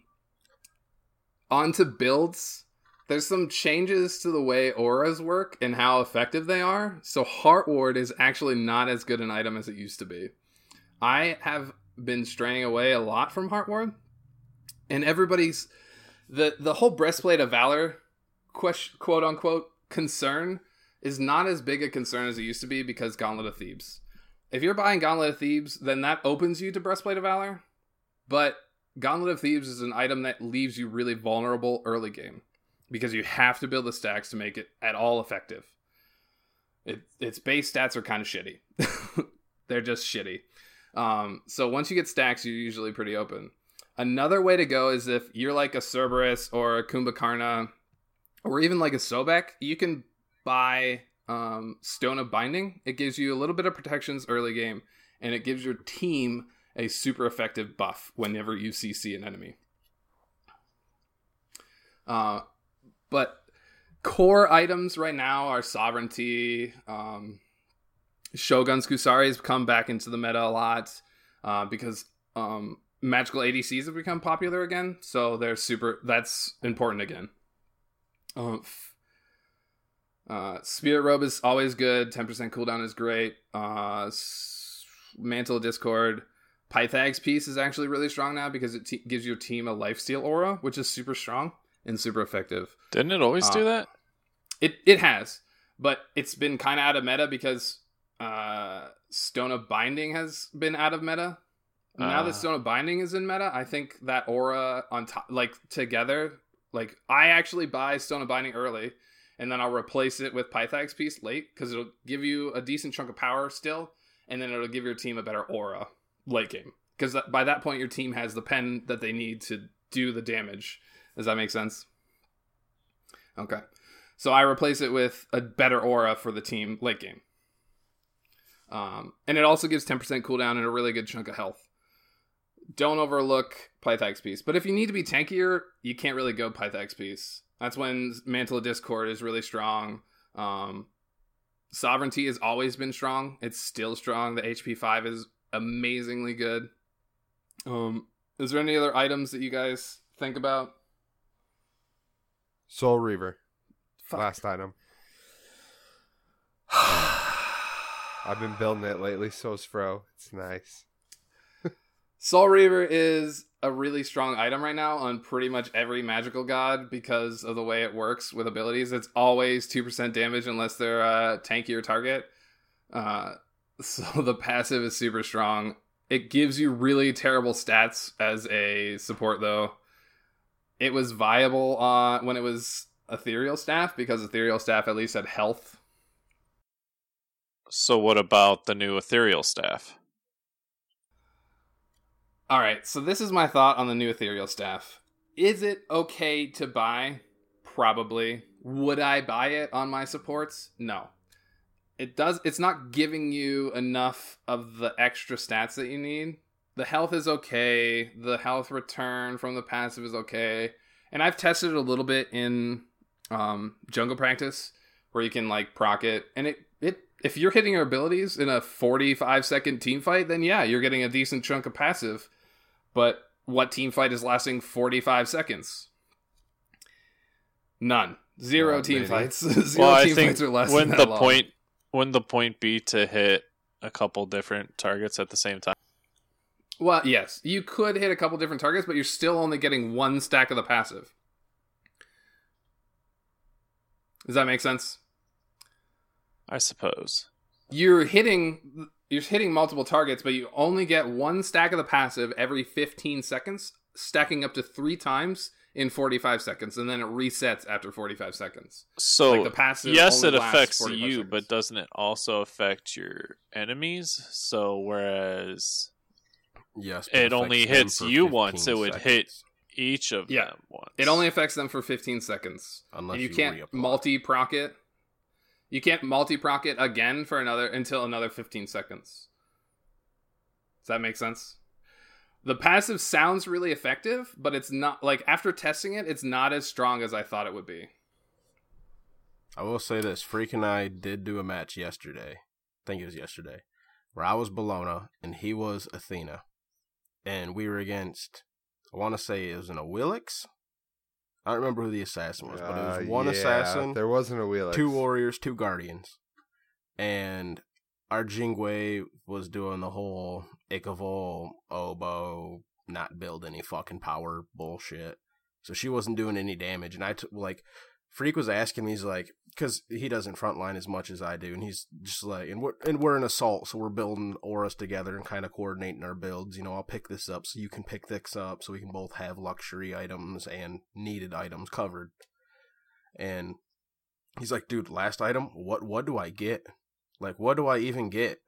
on to builds. There's some changes to the way auras work and how effective they are. So Heart Ward is actually not as good an item as it used to be. I have been straying away a lot from Heart Ward. And everybody's the the whole breastplate of valor question, quote unquote concern is not as big a concern as it used to be because Gauntlet of Thebes. If you're buying Gauntlet of Thebes, then that opens you to breastplate of valor. But Gauntlet of Thebes is an item that leaves you really vulnerable early game because you have to build the stacks to make it at all effective. It, its base stats are kind of shitty. *laughs* They're just shitty. Um, so once you get stacks, you're usually pretty open. Another way to go is if you're like a Cerberus or a Kumbhakarna or even like a Sobek, you can buy um, Stone of Binding. It gives you a little bit of protections early game, and it gives your team a super effective buff whenever you CC an enemy. Uh, but core items right now are Sovereignty. Um, Shogun's Kusari has come back into the meta a lot uh, because um, magical ADCs have become popular again. So they're super. That's important again. F- uh, Spirit Robe is always good. Ten percent cooldown is great. Uh, Mantle of Discord. Pythag's piece is actually really strong now because it te- gives your team a lifesteal aura, which is super strong and super effective. Didn't it always Uh, do that? It it has, but it's been kind of out of meta because uh, Stone of Binding has been out of meta. now Ah. that Stone of Binding is in meta, I think that aura on top, like together, like I actually buy Stone of Binding early, and then I'll replace it with Pythagoras piece late because it'll give you a decent chunk of power still, and then it'll give your team a better aura late game because by that point your team has the pen that they need to do the damage. Does that make sense? Okay. So I replace it with a better aura for the team late game. Um, and it also gives 10% cooldown and a really good chunk of health. Don't overlook Pythagoras piece. But if you need to be tankier, you can't really go Pythagoras piece. That's when Mantle of Discord is really strong. Um, Sovereignty has always been strong. It's still strong. The HP 5 is amazingly good. Um, is there any other items that you guys think about? Soul Reaver. Fuck. Last item. *sighs* I've been building it lately. So's Fro. It's nice. *laughs* Soul Reaver is a really strong item right now on pretty much every magical god because of the way it works with abilities. It's always 2% damage unless they're a tankier target. Uh, *laughs* so the passive is super strong. It gives you really terrible stats as a support, though. It was viable uh, when it was Ethereal Staff because Ethereal Staff at least had health. So what about the new ethereal staff? All right, so this is my thought on the new ethereal staff. Is it okay to buy? Probably. Would I buy it on my supports? No. It does it's not giving you enough of the extra stats that you need. The health is okay, the health return from the passive is okay. And I've tested it a little bit in um, jungle practice where you can like proc it and it it if you're hitting your abilities in a 45 second team fight, then yeah, you're getting a decent chunk of passive. But what team fight is lasting 45 seconds? None. Zero team many. fights. *laughs* Zero well, I team fights are lasting wouldn't the long. point wouldn't the point be to hit a couple different targets at the same time? Well, yes, you could hit a couple different targets, but you're still only getting one stack of the passive. Does that make sense? I suppose. you're hitting you're hitting multiple targets, but you only get one stack of the passive every 15 seconds, stacking up to three times in 45 seconds, and then it resets after 45 seconds. So Like the passive yes, it affects you, seconds. but doesn't it also affect your enemies? So whereas Yes, It affects only hits you 15 once, it would hit each of Yeah. them once, It only affects them for 15 seconds. unless and you, you, can't multi proc it. You can't multi proc it again for another until another 15 seconds. Does that make sense? The passive sounds really effective, but it's not like after testing it, it's not as strong as I thought it would be. I will say this: Freak and I did do a match yesterday. I think it was yesterday, where I was Bellona and he was Athena, and we were against. I want to say it was an Awilix. I don't remember who the assassin was, but it was Uh, one yeah, assassin, There wasn't a wheel. two warriors, two guardians, and our Jing Wei was doing the whole Ikavol oboe, not build any fucking power bullshit. So she wasn't doing any damage, and I took like Freak was asking me, he's like, because he doesn't frontline as much as I do, and he's just like, and we're and we're an assault, so we're building auras together and kind of coordinating our builds. You know, I'll pick this up, so you can pick this up, so we can both have luxury items and needed items covered. And he's like, dude, last item, what what do I get? Like, what do I even get?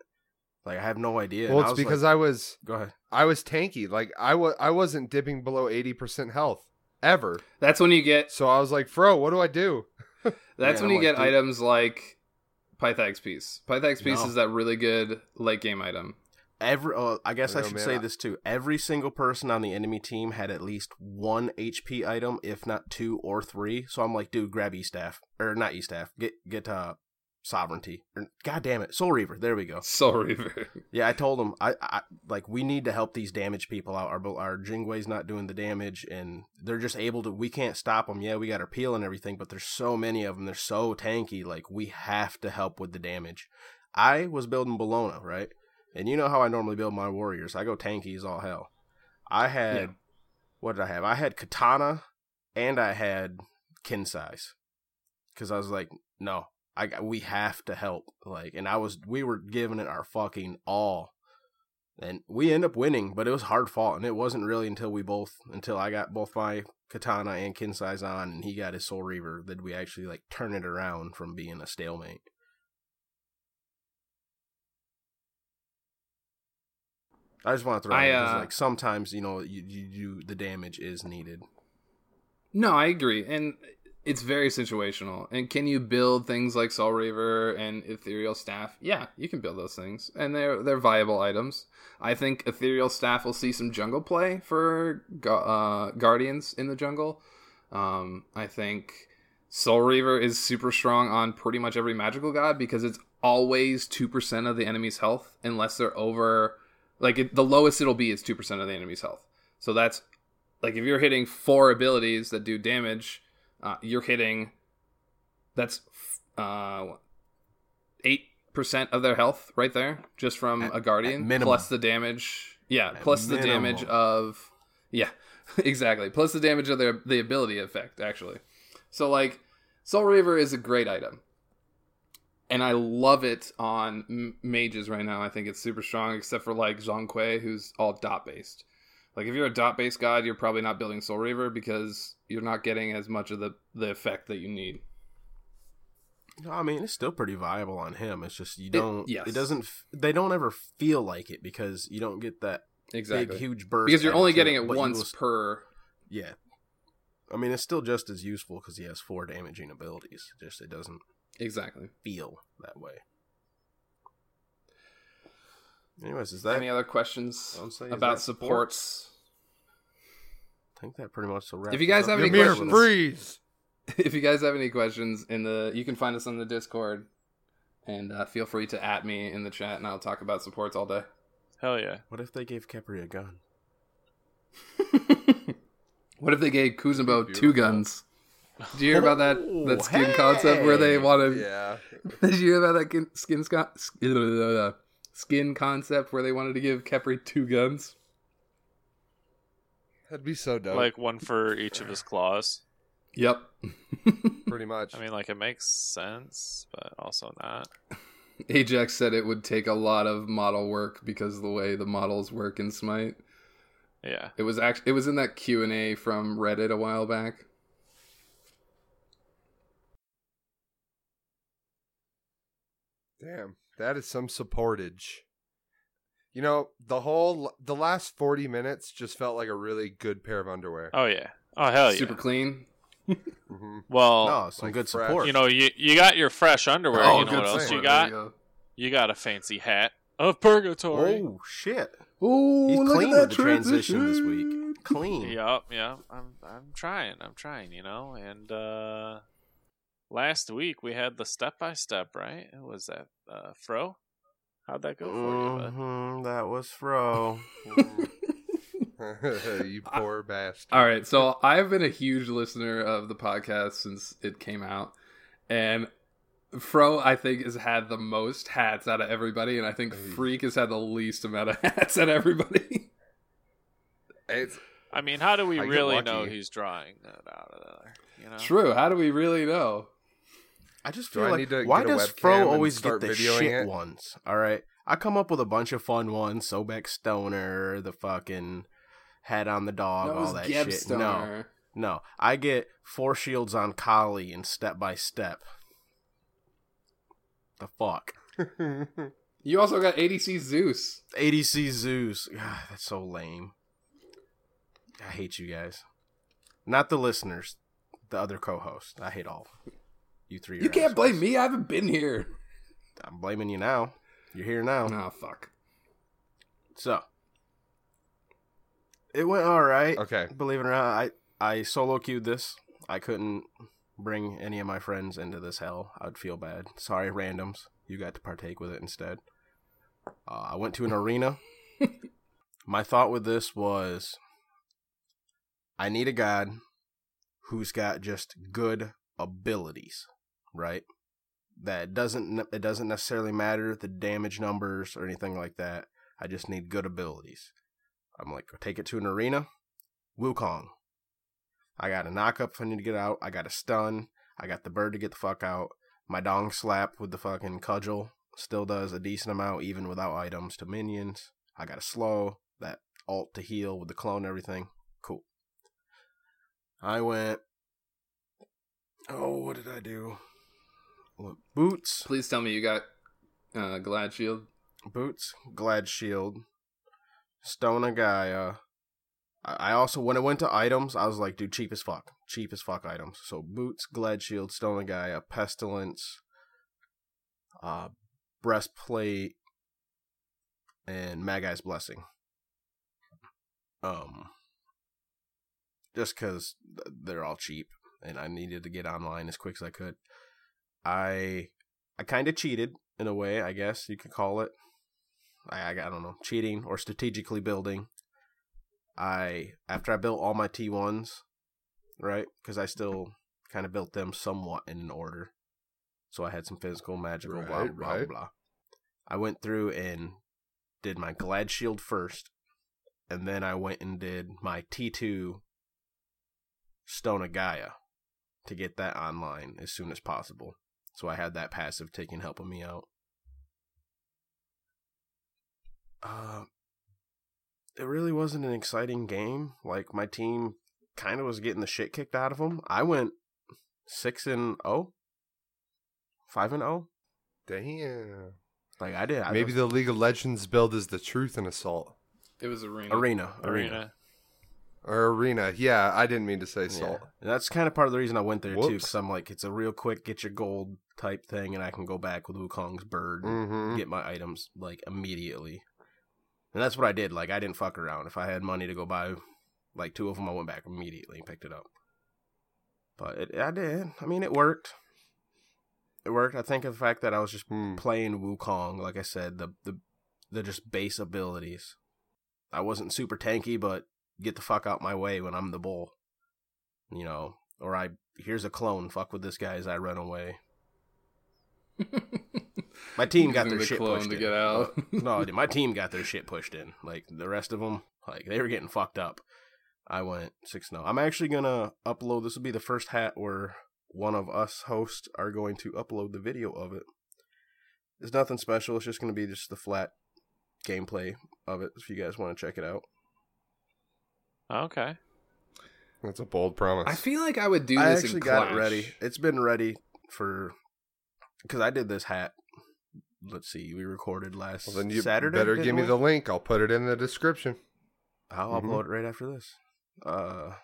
Like, I have no idea. Well, And I it's because like, I was go ahead. I was tanky. Like I was I wasn't dipping below eighty percent health ever. That's when you get So I was like, Fro, what do I do? *laughs* that's Yeah, when you like, get dude- items like Pythax piece. Pythax piece No. is that really good late game item. Every, uh, I guess I I should man, say I- this too. Every single person on the enemy team had at least one HP item, if not two or three. So I'm like, dude, grab E staff or not E staff. Get get uh sovereignty. God damn it, Soul Reaver. There we go. Soul Reaver. *laughs* Yeah, I told him I, I like we need to help these damaged people out. Our our Jing Wei's not doing the damage, and they're just able to. We can't stop them. Yeah, we got our peel and everything, but there's so many of them. They're so tanky. Like we have to help with the damage. I was building Bellona, right? And you know how I normally build my warriors. I go tanky as all hell. I had Yeah. what did I have? I had katana, and I had Qin's Sais, because I was like, no, I we have to help. Like, and I was we were giving it our fucking all, and we end up winning, but it was hard fought, and it wasn't really until we both until I got both my katana and Qin's Sais on, and he got his soul reaver that we actually like turn it around from being a stalemate. I just want to throw I, it in, 'cause, uh, like sometimes you know you, you you the damage is needed. No, I agree, and it's very situational. And can you build things like Soul Reaver and Ethereal Staff? Yeah, you can build those things, and they're they're viable items. I think Ethereal Staff will see some jungle play for uh, Guardians in the jungle. Um, I think Soul Reaver is super strong on pretty much every magical god because it's always two percent of the enemy's health, unless they're over. Like it, the lowest it'll be is two percent of the enemy's health. So that's like if you're hitting four abilities that do damage, uh, you're hitting that's uh eight percent of their health right there just from At- a guardian plus the damage. Yeah, At plus the damage of yeah, *laughs* exactly. Plus the damage of their the ability effect actually. So like Soul Reaver is a great item. And I love it on m- mages right now. I think it's super strong, except for like Zhong Kui, who's all dot based. Like if you're a dot based god, you're probably not building Soul Reaver because you're not getting as much of the the effect that you need. No, I mean it's still pretty viable on him. It's just you don't. It, yes. doesn't. They don't ever feel like it because you don't get that Exactly. big huge burst. because you're only getting it you once will- per. yeah. I mean, it's still just as useful because he has four damaging abilities. Just it doesn't Exactly. feel that way. Anyways, is that? Any other questions Don't say, is about that supports? I think that pretty much will wrap. If you guys up. have any Ymir, questions- freeze. *laughs* if you guys have any questions in the, you can find us on the Discord, and uh, feel free to at me in the chat, and I'll talk about supports all day. Hell yeah. What if they gave Khepri a gun? *laughs* What if they gave Kuzenbo Beautiful. two guns? Did you hear about that that skin Oh, concept where they hey! wanted? Yeah. *laughs* Did you hear about that kin- skin skin concept where they wanted to give Khepri two guns? That'd be so dope. Like one for each of his claws. Yep. *laughs* pretty much. I mean, like it makes sense, but also not. Ajax said it would take a lot of model work because of the way the models work in Smite. Yeah. It was actually it was in that Q and A from Reddit a while back. Damn, that is some supportage. You know, the whole the last 40 minutes just felt like a really good pair of underwear. Oh yeah. Oh hell yeah. Super clean. hmm *laughs* Well, no, some like good fresh. support. you know, you you got your fresh underwear. Oh, you know good what else support. you There got? go. You got a fancy hat of purgatory. oh shit, Oh, he's look clean at that with the transition this week. Clean. Yep, yeah. I'm I'm trying. I'm trying, you know. And uh last week we had the step by step, right? Who was that? Uh Fro? How'd that go for you, bud? Mhm, that was Fro. *laughs* you poor bastard. All right, so I've been a huge listener of the podcast since it came out, and Fro I think has had the most hats out of everybody, and I think Hey. Freak has had the least amount of *laughs* hats out of everybody. It's, I mean, how do we I really know he's drawing that out of there? You know? True. How do we really know? I just feel I like need why does Fro always start get the shit it? ones? All right, I come up with a bunch of fun ones. Sobek Stoner, the fucking head on the dog, that all that Geb shit. No, Stoner. no, I get four shields on Kali and step by step. The fuck, *laughs* You also got ADC Zeus. ADC Zeus. God, *sighs* that's so lame. I hate you guys. Not the listeners, the other co-hosts. I hate all. Of them. You three. You can't blame me. I haven't been here. I'm blaming you now. You're here now. Oh fuck. So it went all right. okay. Believe it or not, I I solo queued this. I couldn't bring any of my friends into this hell. I'd feel bad. Sorry, randoms. You got to partake with it instead. Uh, I went to an arena. *laughs* My thought with this was, I need a god who's got just good abilities, right? That doesn't it doesn't necessarily matter the damage numbers or anything like that. I just need good abilities. I'm like, take it to an arena. Wukong. I got a knock up if I need to get out. I got a stun. I got the bird to get the fuck out. My dong slap with the fucking cudgel still does a decent amount even without items to minions. I got a slow, that alt to heal with the clone everything. Cool. I went. Oh, what did I do? What, boots. Please tell me you got uh, Glad Shield. Boots, Glad Shield, Stone Gaia. I I also, when it went to items, I was like, dude, cheap as fuck. Cheap as fuck items. So Boots, Glad Shield, Stone Gaia, Pestilence, uh, Breastplate, and Magi's Blessing. Um, just because they're all cheap and I needed to get online as quick as I could. I I kind of cheated in a way, I guess you could call it. I, I I don't know, cheating or strategically building. I after I built all my T1s, right? Cuz I still kind of built them somewhat in an order. So I had some physical, magical, blah Right, blah right. blah. I went through and did my Glad Shield first, and then I went and did my T2 Stone of Gaia to get that online as soon as possible. So I had that passive taking helping me out. Uh, it really wasn't an exciting game. Like my team kind of was getting the shit kicked out of them. I went six and oh, five and oh. Damn. Like I did. I Maybe was- the League of Legends build is the truth in Assault. It was Arena. arena, arena. Arena. Or Arena. Yeah, I didn't mean to say Yeah. And that's kind of part of the reason I went there too, Whoops. because I'm like, it's a real quick get your gold type thing, and I can go back with Wukong's bird, and Mm-hmm. get my items like immediately. And that's what I did. Like I didn't fuck around. If I had money to go buy like two of them, I went back immediately and picked it up. But it, I did. I mean, it worked. It worked. I think of the fact that I was just Hmm. playing Wukong, like I said, the the the just base abilities. I wasn't super tanky, but get the fuck out my way when I'm the bull. You know, or I here's a clone, fuck with this guy as I run away. *laughs* My team got their the shit pushed to in. get out. *laughs* no, dude, *laughs* my team got their shit pushed in. Like the rest of them, like they were getting fucked up. I went six no. I'm actually gonna upload. This will be the first hat where one of us hosts are going to upload the video of it. It's nothing special. It's just going to be just the flat gameplay of it. If you guys want to check it out, Okay. That's a bold promise. I feel like I would do I this I actually in got Clash. it ready. It's been ready for because I did this hat. Let's see, we recorded last well, then you Saturday. better didn't give me the link. I'll put it in the description. I'll Mhm. upload it right after this. Uh,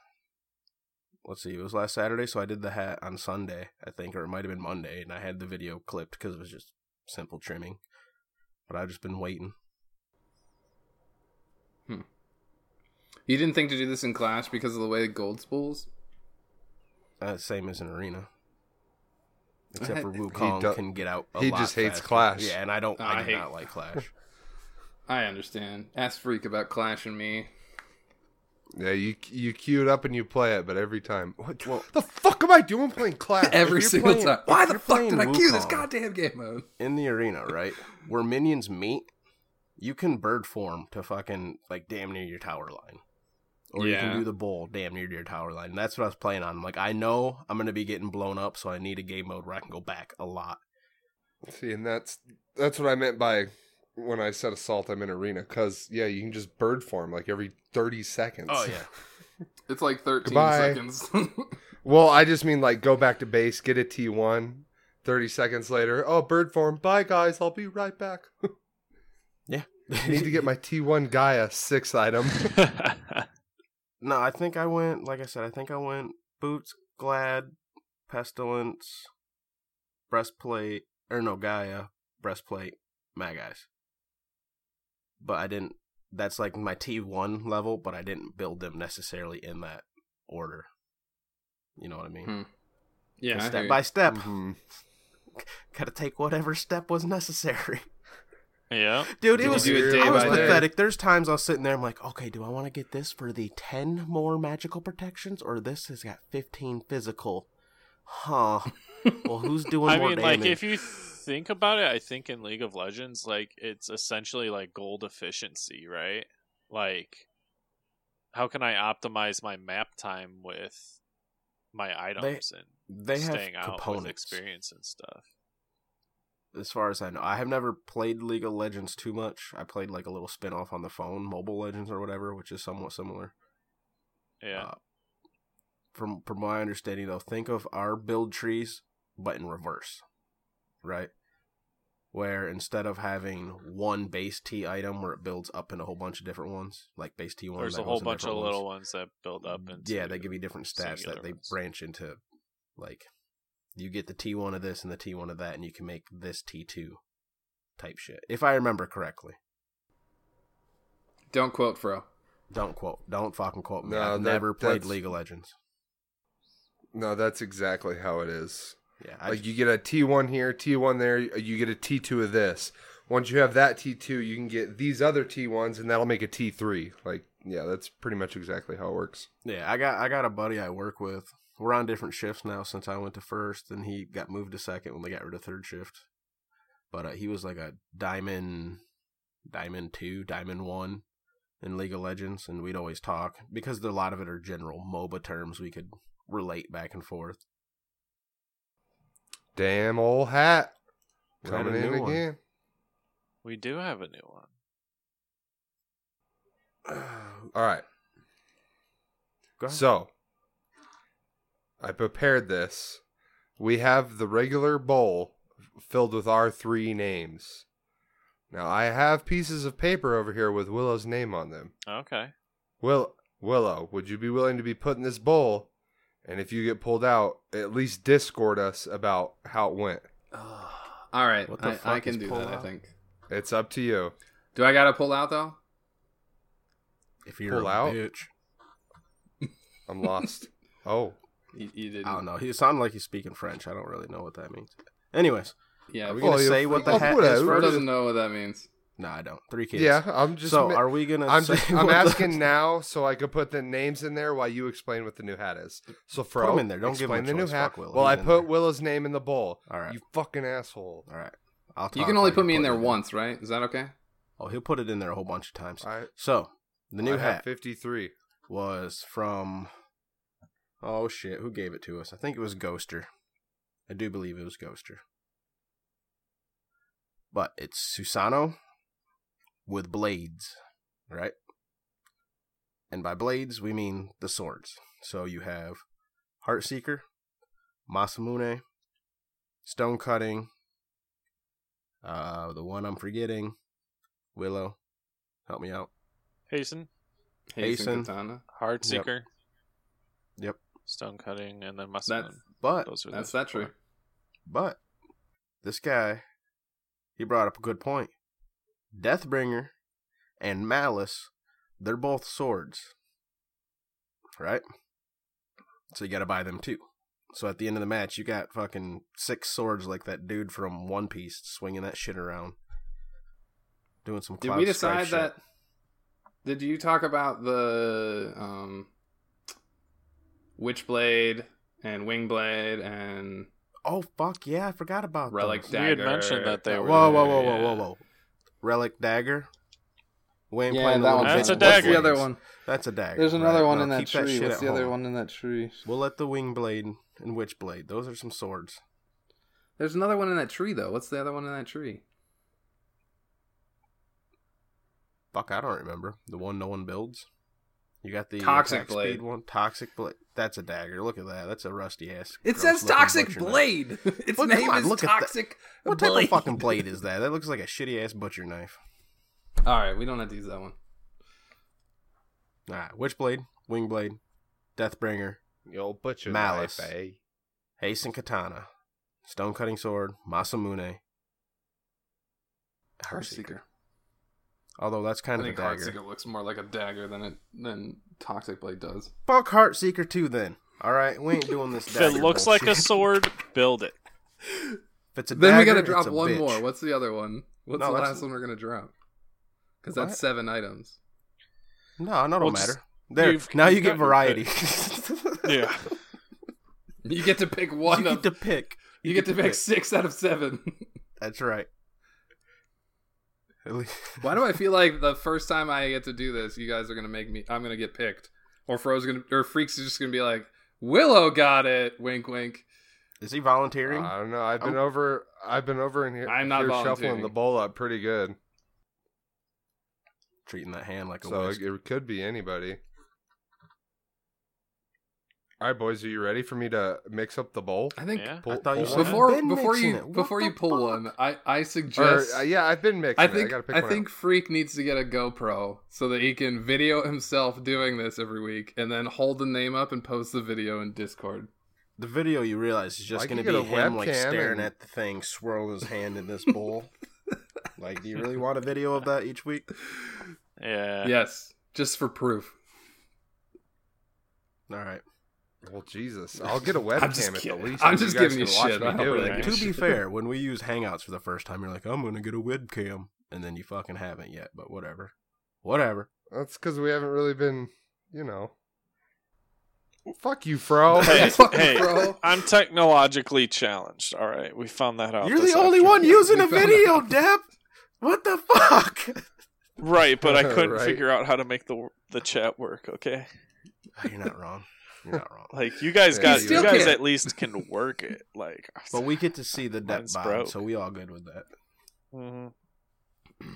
let's see. It was last Saturday, so I did the hat on Sunday, I think, or it might have been Monday, and I had the video clipped because it was just simple trimming. But I've just been waiting. Hmm. You didn't think to do this in Clash because of the way the gold spools? Uh, same as an arena. Except for *laughs* He Wukong do- can get out. A he lot just hates faster. Clash. Yeah, and I don't. I, I do hate not like Clash. *laughs* I understand. Ask Freak about Clash and me. Yeah, you you queue it up and you play it, but every time, what the fuck am I doing playing Clash? Every single playing- time. Why the fuck playing did I queue this goddamn game mode? in the arena, right? Where minions meet, you can bird form to fucking like damn near your tower line. Or you can do the bowl damn near your tower line. And that's what I was playing on. I'm like, I know I'm gonna be getting blown up, so I need a game mode where I can go back a lot. See, and that's that's what I meant by when I said assault. I'm in arena because yeah, you can just bird form like every thirty seconds. Oh *laughs* yeah. It's like 13 Goodbye. seconds. *laughs* Well, I just mean like go back to base, get a T one. 30 seconds later, oh, bird form. Bye, guys. I'll be right back. *laughs* yeah. Need to get my T1 Gaia six item. No, I think I went like I said, I think I went boots, glad, pestilence, breastplate or no Gaia, breastplate, magi's. But I didn't that's like my T one level, but I didn't build them necessarily in that order. You know what I mean? Hmm. yeah, I step by step. Mhm. *laughs* Gotta take whatever step was necessary. Yeah. Dude, it was, it I was by day? pathetic. There's times I was sitting there, I'm like, okay, do I want to get this for the 10 more magical protections, or this has got 15 physical? Huh. Well, who's *laughs* doing I more mean, damage? like if you think about it, I think in League of Legends, like it's essentially like gold efficiency, right? Like, how can I optimize my map time with my items and they have staying out with components. experience and stuff? As far as I know, I have never played League of Legends too much. I played like a little spin off on the phone, Mobile Legends or whatever, which is somewhat similar. Yeah. Uh, from from my understanding though, think of our build trees but in reverse. Right? Where instead of having one base T item where it builds up in a whole bunch of different ones, like base T one, There's a whole bunch of little ones that build up into Yeah, they give you different stats that they ones. branch into like you get the T one of this and the T one of that and you can make this T two type shit. If I remember correctly. Don't quote Fro. Don't quote don't fucking quote me. No, I've that- never played that's- League of Legends. No, that's exactly how it is. Yeah, I Like you get a T1 here, T1 there, you get a T2 of this. Once you have that T2, you can get these other T1s, and that'll make a T3. Like, yeah, that's pretty much exactly how it works. Yeah, I got I got a buddy I work with. We're on different shifts now since I went to first, and he got moved to second when they got rid of third shift. But uh, he was like a diamond, diamond two, diamond one in League of Legends, and we'd always talk because a lot of it are general MOBA terms we could relate back and forth. Damn old hat. Coming in new one. again. We do have a new one. *sighs* All right. Go ahead. So, I prepared this. We have the regular bowl filled with our three names. Now, I have pieces of paper over here with Willow's name on them. Okay. Will Willow, would you be willing to be put in this bowl? And if you get pulled out, at least Discord us about how it went. All right, What the I, fuck I can do pull that. I think. It's up to you. Do I gotta pull out though? if you're pull a out? bitch, I'm lost. *laughs* oh, You, you didn't. I don't know. He sounded like he's speaking French. I don't really know what that means. Anyways, Yeah, are we Fro gonna Oh, say what the oh, hat put is it- Fro first? doesn't know what that means. No, I don't. Three kids. yeah. I'm just. so ma- are we gonna? I'm *laughs* say just. I'm what the- asking *laughs* now so I could put the names in there while you explain what the new hat is. So Fro, him in there. Don't give him explain a the new hat. Fuck Willow. Well, I in put there. Willow's name in the bowl. All right. You fucking asshole. All right. I'll You can only put me in putting there once, right? Is that okay? Oh, he'll put it in there a whole bunch of times. All right. So the new I hat 53. was from. Oh shit! Who gave it to us? I think it was Ghoster. I do believe it was Ghoster. but it's Susano with blades, right? And by blades, we mean the swords. So you have Heartseeker, Masamune, Stone Cutting, uh, the one I'm forgetting, Willow. Help me out. Hasten, Hasten. Hasten Katana. Heartseeker, Yep. Stone Cutting, and then That's Muscle. But Those are that's the that true. But this guy, he brought up a good point. Deathbringer and Malice, they're both swords. Right? So you gotta buy them too. So at the end of the match, you got fucking six swords like that dude from One Piece swinging that shit around. Doing some Did we Strife decide shit. that? Did you talk about the um, Witchblade and Wingblade and Oh, fuck yeah, I forgot about Relic those. We had mentioned that they Whoa, were. whoa, whoa, whoa, whoa, whoa, whoa. Relic Dagger? We ain't Yeah, playing that little one's That's a dagger. What's the other one? That's a dagger. There's another right. one No, in that keep that tree. shit What's at the other one in that tree? We'll let the wing blade and witch blade. Those are some swords. There's another one in that tree though. What's the other one in that tree? Fuck, I don't remember the one no one builds. You got the Toxic attack blade. speed one. Toxic blade. That's a dagger. Look at that. That's a rusty ass. It says Toxic butcher knife. Blade. *laughs* Its Look, name on, is look at that. Toxic What type Blade. of fucking *laughs* blade is that? That looks like a shitty ass butcher knife. All right, we don't have to use that one. Nah, witch blade, wing blade, deathbringer, The old butcher Malice. knife, eh? hastened katana, stone cutting sword, masamune, heartseeker. Although that's I kind of a think dagger. Heartseeker looks more like a dagger than it than Toxic Blade does. Fuck Heartseeker too then. Alright, we ain't doing this *laughs* If it looks like a *laughs* sword, build it. If it's a Then we gotta drop one bitch. more. What's the other one? What's No, the that's- last one we're gonna drop? Because that's seven items. No, no, Well, don't just- matter. There, you've- now you've you get variety. *laughs* Yeah. You get to pick one you of. get to pick. you get to pick six out of seven. That's right. At least, Why do I *laughs* feel like the first time I get to do this, you guys are gonna make me? I'm gonna get picked, or Fro's gonna, or Freaks is just gonna be like, Willow got it. Wink, wink. is he volunteering? I don't know. I've been Oh. over. I've been over in here. I'm not here volunteering. shuffling the bowl up pretty good. Treating that hand like a So whisk. it, it could be anybody. All right, boys, are you ready for me to mix up the bowl? I think Yeah. Pull- I thought you pull said before been before you before you pull fuck? one, I I Or, suggest. uh, yeah, I've been mixing. I it. think I pick I one think up. Freak needs to get a GoPro so that he can video himself doing this every week, and then hold the name up and post the video in Discord. The video you realize is just Why going to be you get a him like staring and- at the thing, swirling his hand in this bowl. *laughs* like, do you really want a video of that each week? Yeah. Yes, just for proof. All right. Well, Jesus, *laughs* I'll get a I'm webcam just at the least. I'm just you giving you shit. me don't really it. To be fair, when we use Hangouts for the first time, you're like, I'm going to get a webcam. And then you fucking haven't yet, but whatever. Whatever. That's because we haven't really been, you know. Fuck you, Fro. *laughs* Hey, Fucking hey, bro. I'm technologically challenged. All right, we found that out. You're the only afternoon. one using a We found video, out. Deb. What the fuck? Right, but I *laughs* couldn't Right. figure out how to make the the chat work. Okay, ah, You're not wrong. You're not wrong. like you guys got you you, guys can't. at least can work it. Like, *laughs* But we get to see the debt Mine's bod, broke. so we all good with that. Mm-hmm.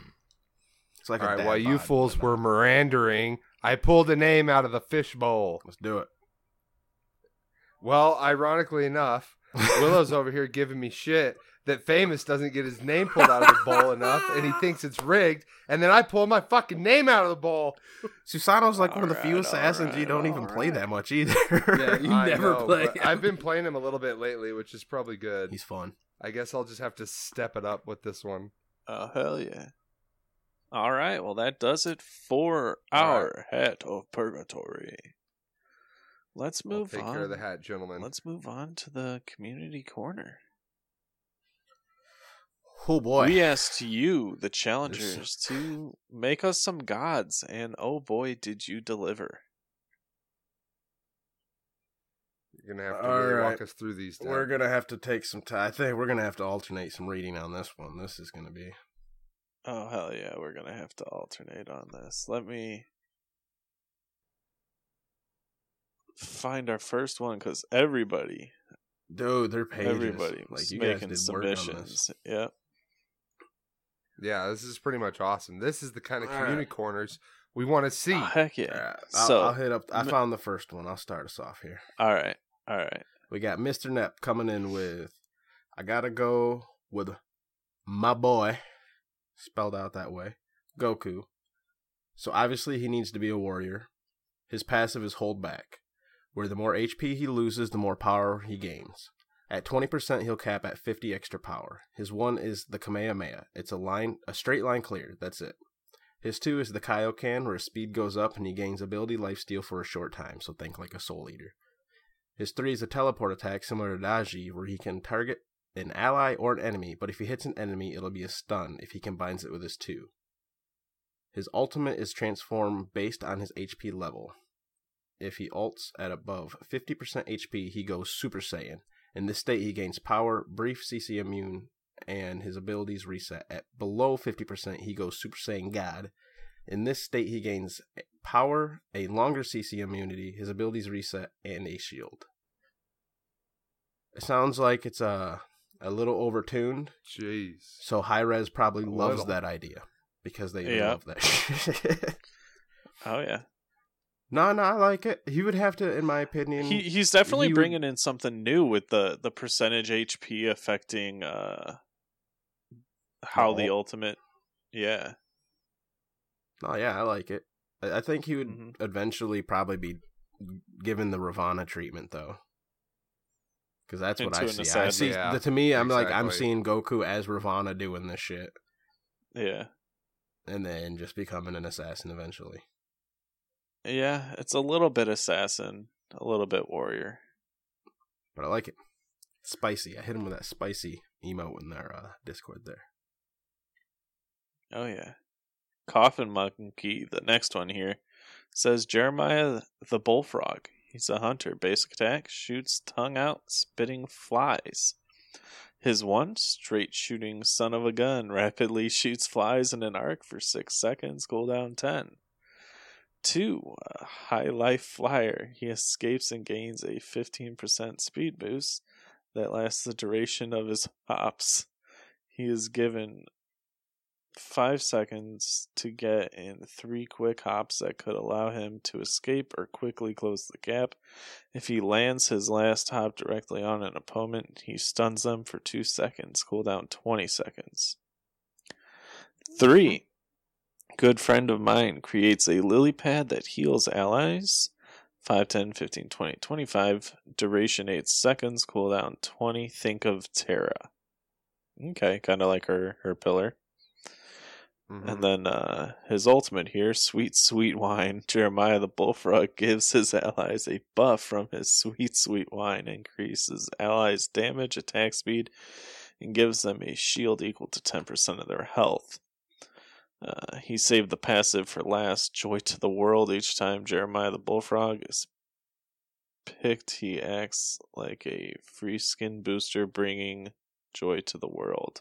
It's like All a right, while you fools were not. mirandering, I pulled a name out of the fishbowl. Let's do it. Well, ironically enough, *laughs* Willow's over here giving me shit that Famous doesn't get his name pulled out of the bowl enough, and he thinks it's rigged. And then I pull my fucking name out of the bowl. Susano's like one of the few Alright, assassins you don't even play that much either. Yeah, you *laughs* I never know, play. but I've been playing him a little bit lately, which is probably good. He's fun. I guess I'll just have to step it up with this one. Oh hell yeah! All right, well that does it for All our hat of purgatory. Let's I'll move take on. care of the hat, gentlemen. Let's move on to the community corner. Oh boy. We asked you, the challengers, to make us some gods, and oh boy, did you deliver! You're gonna have to All really right. walk us through these. We're gonna have to take some time. I think we're gonna have to alternate some reading on this one. This is gonna be Oh hell yeah, we're gonna have to alternate on this. Let me find our first one because everybody, dude. They're pages. everybody like was you guys making did work on this. submissions. Yep. Yeah, this is pretty much awesome. This is the kind of All community right. corners we want to see. Oh, heck yeah. Alright, I'll, So- I'll hit up. I found the first one. I'll start us off here. All right. All right. We got Mr. Nep coming in with I gotta go with my boy, spelled out that way, Goku. So obviously he needs to be a warrior. His passive is hold back, where the more HP he loses, the more power he gains. At 20%, he'll cap at 50 extra power. His one is the Kamehameha. It's a line, a straight line clear. That's it. His two is the Kaioken, where his speed goes up and he gains ability lifesteal for a short time. So think like a Soul Eater. His three is a teleport attack similar to Daji, where he can target an ally or an enemy, but if he hits an enemy, it'll be a stun if he combines it with his two. His ultimate is transform based on his HP level. If he ults at above 50% HP, he goes Super Saiyan. In this state, he gains power, brief CC immune, and his abilities reset. At below 50%, he goes Super Saiyan God. In this state, he gains power, a longer CC immunity, his abilities reset, and a shield. It sounds like it's a a little overtuned, Jeez. so Hi-Rez probably A loves little. that idea because they Yeah. love that *laughs* shit. Oh yeah. No, no, I like it. He would have to, in my opinion. He he's definitely he would- bringing in something new with the the percentage HP affecting uh how the ultimate. Yeah. oh yeah, I like it. I, I think he would Mhm. eventually probably be given the Ravana treatment though, because that's what Into I an see. I see. Yeah, the, to me, I'm like I'm seeing Goku as Ravana doing this shit, Yeah. and then just becoming an assassin eventually. Yeah, it's a little bit assassin, a little bit warrior. But I like it. Spicy. I hit him with that spicy emote in their uh, Discord there. Oh yeah. Coffin Monkey, the next one here, says Jeremiah the Bullfrog. He's a hunter. Basic attack, shoots tongue out, spitting flies. His one, straight shooting son of a gun, rapidly *laughs* shoots flies in an arc for six seconds, cooldown ten. Two, a high life flyer. He escapes and gains a 15% speed boost that lasts the duration of his hops. He is given five seconds to get in three quick hops that could allow him to escape or quickly close the gap. If he lands his last hop directly on an opponent, he stuns them for two seconds, cooldown 20 seconds. Three, good friend of mine creates a lily pad that heals allies. 5, 10, 15, 20, 25. Duration 8 seconds, cooldown 20. Think of Terra. Okay, kind of like her, her pillar. Mhm. And then uh, his ultimate here, Sweet Sweet Wine. *laughs* Jeremiah the Bullfrog gives his allies a buff from his Sweet Sweet Wine, increases allies' damage, attack speed, and gives them a shield equal to 10% of their health. Uh, he saved the passive for last, Joy to the World. Each time Jeremiah the Bullfrog is picked, he acts like a free skin booster, bringing joy to the world.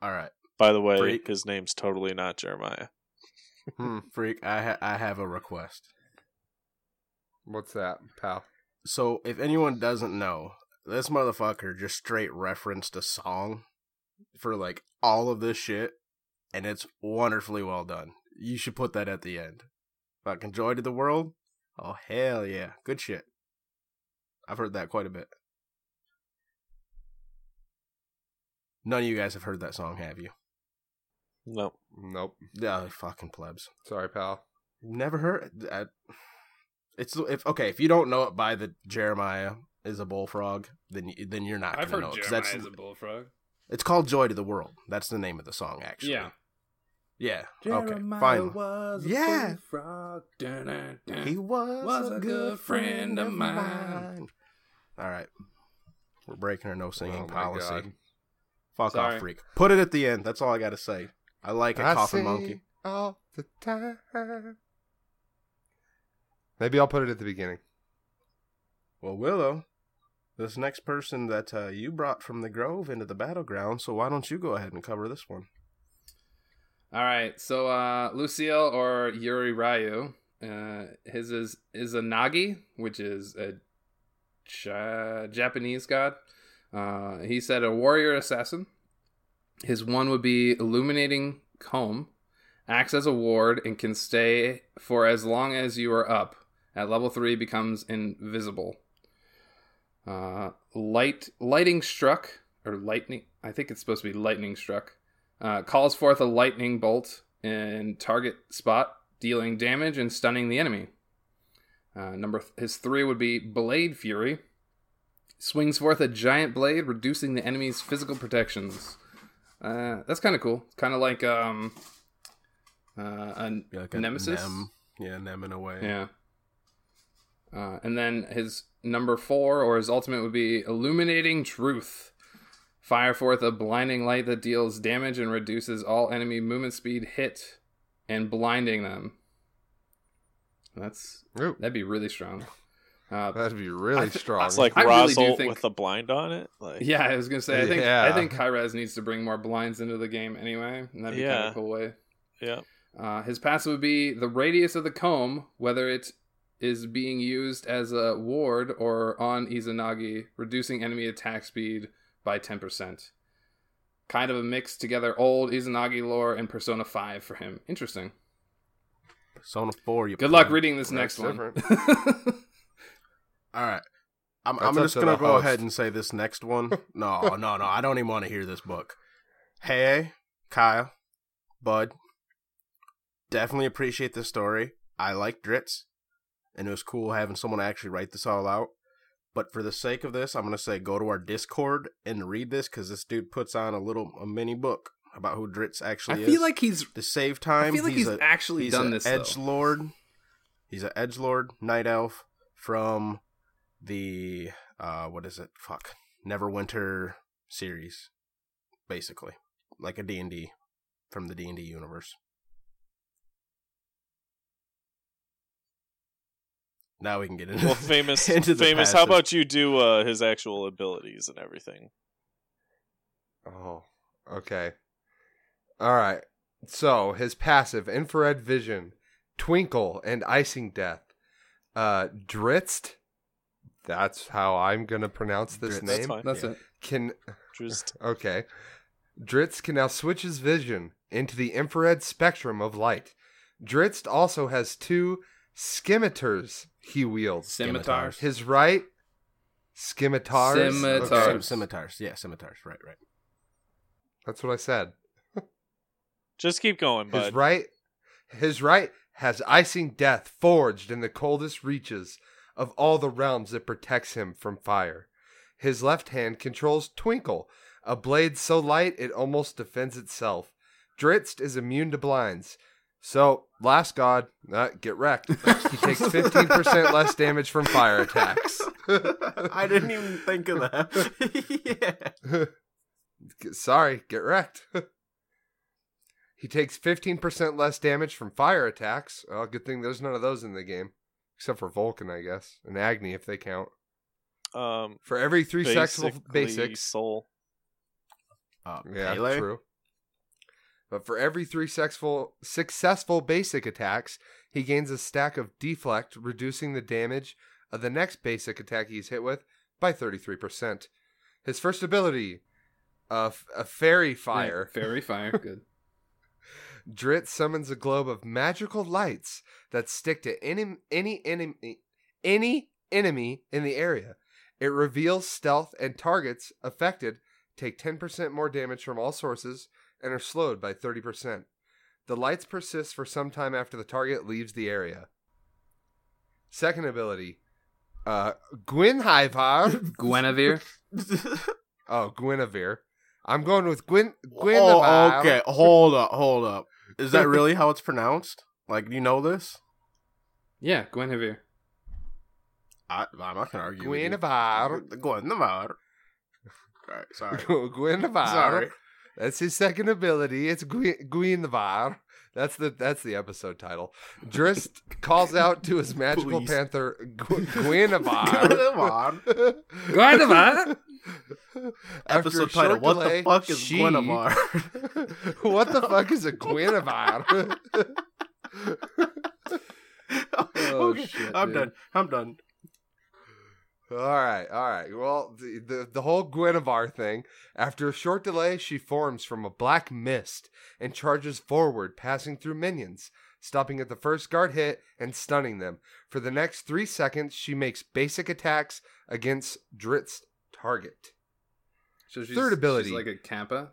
All right, By the way, Freak. his name's totally not Jeremiah. Hmm. freak. I ha- I have a request. What's that, pal? So if anyone doesn't know, this motherfucker just straight referenced a song for like all of this shit, and it's wonderfully well done. You should put that at the end. Fucking joy to the world. Oh hell yeah, good shit. I've heard that quite a bit. None of you guys have heard that song, have you? No. Nope. Yeah, fucking plebs. Sorry, pal. Never heard. I, it's if okay if you don't know it by the Jeremiah is a bullfrog, then you, then you're not. I've gonna heard know it, 'cause Jeremiah that's is a bullfrog. It's called Joy to the World. That's the name of the song, actually. Yeah. Yeah. okay. Fine. was a Yeah. bullfrog. Dun-dun-dun. He was, Was a good friend of mine. All right. We're breaking our no singing Oh policy. God. Fuck Sorry. off, freak. Put it at the end. That's all I got to say. I like a I coffin monkey. all the time. Maybe I'll put it at the beginning. Well, Willow, this next person that uh, you brought from the Grove into the battleground, so why don't you go ahead and cover this one? All right, so uh, Lucille or Yuri Ryu, uh, his is is a Nagi, which is a Ja- Japanese god. Uh, he said a warrior assassin. His one would be Illuminating Comb. Acts as a ward and can stay for as long as you are up. At level 3, becomes invisible. Uh, light Lighting Struck, or Lightning, I think it's supposed to be Lightning Struck, uh, calls forth a lightning bolt in target spot, dealing damage and stunning the enemy. Uh, number th- his three would be Blade Fury. Swings forth a giant blade, reducing the enemy's physical protections. Uh, that's kind of cool. Kind of like um, uh, a Yeah, like a nemesis. Nem. Yeah, Nem in a way. Yeah. Uh, and then his number four, or his ultimate, would be Illuminating Truth. Fire forth a blinding light that deals damage and reduces all enemy movement speed hit and blinding them. That's Ooh, that'd be really strong. Uh, that'd be really th- strong. It's like I really think- with a blind on it. Like, yeah, I was gonna say I think Yeah. I think Hi-Rez needs to bring more blinds into the game anyway, and that'd be kind Yeah. of a cool way. yeah. Uh, his passive would be the radius of the comb, whether it is being used as a ward or on Izanagi, reducing enemy attack speed by 10%. Kind of a mix together old Izanagi lore and Persona 5 for him. Interesting. Persona 4. You Good luck reading this That's next one. *laughs* All right. I'm, I'm just going to go host. ahead and say this next one. *laughs* No, no, no. I don't even want to hear this book. Hey, Kyle, Bud. Definitely appreciate this story. I like Dritz, and it was cool having someone actually write this all out. But for the sake of this, I'm going to say go to our Discord and read this because this dude puts on a little a mini book about who Dritz I actually is. I feel like he's to save time, I feel like he's, a, actually he's done an this edge lord. He's an edge lord, night elf from the uh what is it? Fuck. Neverwinter series basically. Like a D&D from the D&D universe. Now we can get into Well, famous, *laughs* into the famous. How about you do uh, his actual abilities and everything? Oh, okay. All right. So his passive infrared vision, twinkle, and icing death. Uh, Dritzt. That's how I'm gonna pronounce this Dritz. That's name. fine. That's Yeah. it. Can Just *laughs* okay. Dritz can now switch his vision into the infrared spectrum of light. Dritz also has two scimitars he wields. Scimitars. His right scimitars. Scimitars. Okay, scimitars. Yeah, scimitars. Right, right. that's what I said. just keep going, bud. His right, his right has icing death forged in the coldest reaches of all the realms that protects him from fire. His left hand controls Twinkle, a blade so light it almost defends itself. Dritzt is immune to blinds. So, last god, uh, get wrecked. He takes 15% *laughs* less damage from fire attacks. I didn't even think of that. *laughs* yeah. Sorry, get wrecked. he takes 15% less damage from fire attacks. Oh, good thing there's none of those in the game. Except for Vulcan, I guess. And Agni, if they count. Um, For every three successful basically basics. soul. Uh, Yeah, Pele? true. But for every three successful, successful basic attacks, he gains a stack of deflect, reducing the damage of the next basic attack he's hit with by 33%. His first ability, uh, f- a fairy fire. Yeah, fairy fire. *laughs* Good. Drit summons a globe of magical lights that stick to any any enemy any enemy in the area. It reveals stealth and targets affected take 10% more damage from all sources and are slowed by 30%. The lights persist for some time after the target leaves the area. Second ability, uh Guenhwyvar. *laughs* Guinevere. *laughs* oh, Guinevere. I'm going with Gwyn Guenhwyvar. Oh, okay. Hold up, hold up. Is that really how it's pronounced? Like, you know this? Yeah, Guinevere. I, I'm not gonna argue. with you. Guenhwyvar. Guenhwyvar. *laughs* Alright, sorry. Guenhwyvar. sorry. That's his second ability. It's Gwy- Guenhwyvar. That's the that's the episode title. Drist calls out to his magical Please. panther Gw- Guenhwyvar. *laughs* Guinevere. Episode title. short What delay, the fuck is she- Guenhwyvar? *laughs* what the fuck is a Guenhwyvar? *laughs* Oh, okay, shit, I'm dude. done. I'm done. All right, all right. Well, the, the the whole Guinevere thing. After a short delay, she forms from a black mist and charges forward, passing through minions, stopping at the first guard hit and stunning them. For the next three seconds, she makes basic attacks against Dritz's target. So she's, Third ability. she's like a Kappa.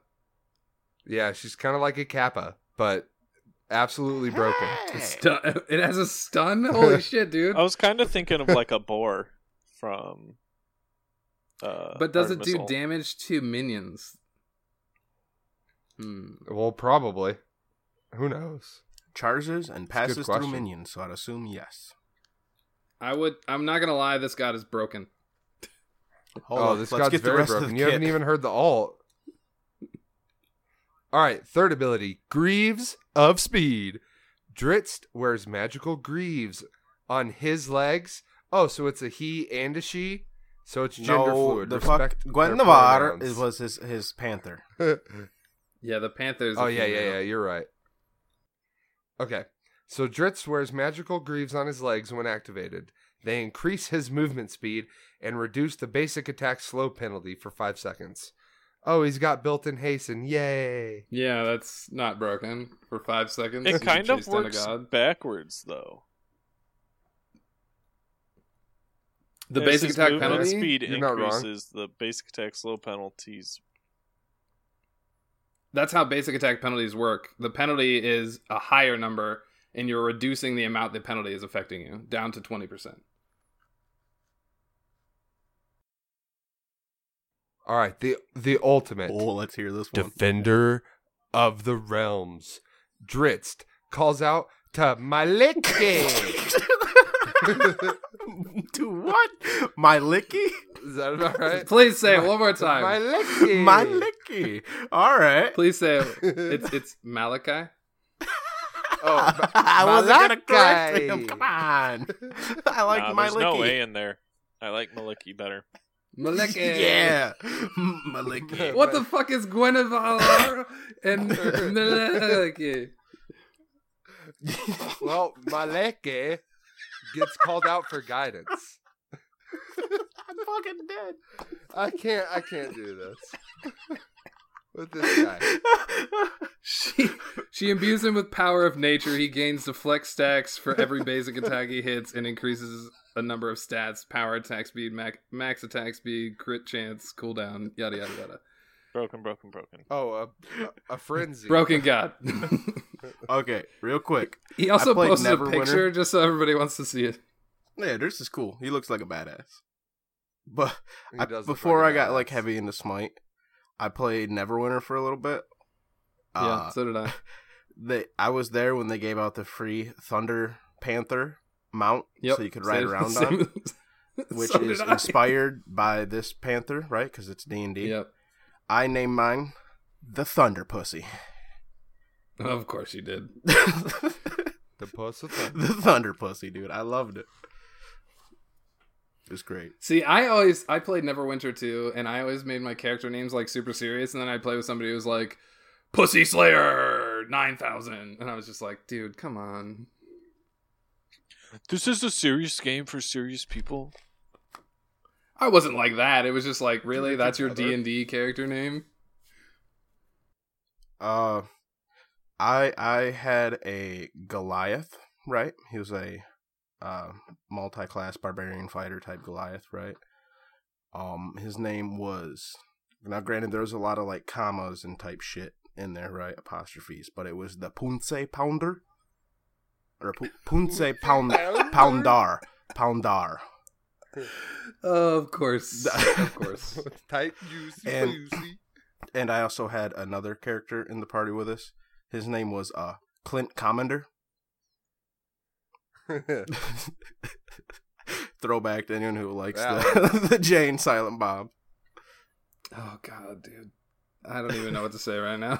Yeah, she's kind of like a Kappa, but absolutely broken. *laughs* Hey. Stun- it has a stun. Holy *laughs* shit, dude! I was kind of thinking of like a boar from. Uh, but does Art it do damage to minions? Hmm. Well, probably. Who knows? Charges and passes through minions, so I'd assume yes. I would. I'm not gonna lie. This god is broken. *laughs* Hold oh, on, this let's god's very broken. the You haven't even heard the alt. All right, third ability: Greaves of Speed. Dritz wears magical greaves on his legs. Oh, so it's a he and a she. So it's gender no, fluid. the fuck Guenhwyvar is, was his his panther. *laughs* Yeah, the Panthers. oh yeah, yeah, yeah. You're right. Okay, so Dritz wears magical greaves on his legs when activated. They increase his movement speed and reduce the basic attack slow penalty for five seconds. Oh, he's got built-in hasten! Yay! Yeah, that's not broken for five seconds. It kind of chase a works god. backwards though. The As basic attack penalty. speed You're not wrong. increases. The basic attack slow penalties. That's how basic attack penalties work. The penalty is a higher number, and you're reducing the amount the penalty is affecting you down to twenty percent. All right, the the ultimate Oh, let's hear this one. defender of the realms. Dritz calls out to Maliki. *laughs* *laughs* *laughs* to what? My licky? Is that about *laughs* right? Please say it one more time. My licky. My licky. All right. Please say it. *laughs* It's it's Malachi. Oh, I wasn't gonna correct Malachi. him. Come on. I like Nah, my there's licky. no way in there. I like Maliki better. Maliki. Yeah, my licky. What the fuck is Guinevere and Maliki? well, Maliki gets called out for guidance. *laughs* I'm fucking dead. I can't. I can't do this with this guy. She she imbues him with power of nature. He gains deflect stacks for every basic attack he hits and increases a number of stats: power attack speed, max, max attack speed, crit chance, cooldown, yada yada yada. Broken, broken, broken. Oh, a, a, a frenzy. Broken God. *laughs* Okay, real quick. he also I played posted a Neverwinter. picture just so everybody wants to see it. Yeah, this is cool. He looks like a badass. But He I- before like I a got like heavy into Smite, I played Neverwinter for a little bit. yeah, Uh, so did I. *laughs* they, I was there when they gave out the free Thunder Panther mount, Yep. so you could ride Same- around same- on, *laughs* which so is inspired by this Panther, right? Because it's D and D. Yep. I named mine the Thunder Pussy. Of course you did. the *laughs* Pussy the puss of thunder. Thunder Pussy, dude. I loved it. It was great. See, I always I played Neverwinter too, and I always made my character names like super serious, and then I'd play with somebody who was like Pussy Slayer nine thousand, and I was just like, dude, come on. This is a serious game for serious people. I wasn't like that. It was just like, really, it that's your. D and D character name? Uh, I I had a Goliath, right? He was a uh, multi-class barbarian fighter type Goliath, right? Um, his name was now. Granted, there was a lot of like commas and type shit in there, right? Apostrophes, but it was the Punce Pounder or Pu- Punce Pound Poundar Poundar. Oh, of course, *laughs* of course. *laughs* Tight, juicy, And- juicy. And I also had another character in the party with us. His name was uh Clint Commander. *laughs* Throwback to anyone who likes the, the Jane Silent Bob. Oh god, dude, I don't even know what to say right now.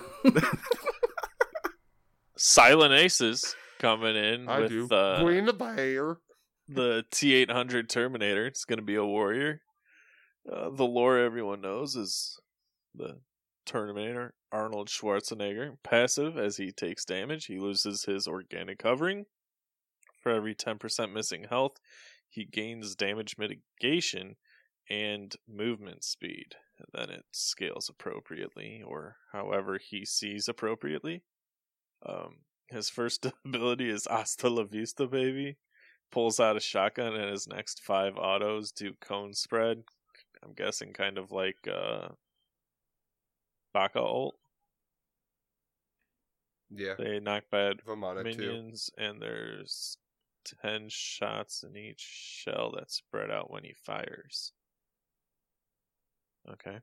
Silent Aces coming in I with do. Uh, Queen of the T800 Terminator. It's going to be a warrior. Uh, the lore everyone knows is the Terminator Arnold Schwarzenegger. Passive, as he takes damage, he loses his organic covering. For every 10% missing health, he gains damage mitigation and movement speed. And then it scales appropriately, or however he sees appropriately. Um, his first *laughs* ability is Hasta la Vista, baby. Pulls out a shotgun, and his next five autos do cone spread. I'm guessing kind of like uh, Baka ult. Yeah. They knock bad on it too. minions, and there's 10 shots in each shell that spread out when he fires. Okay.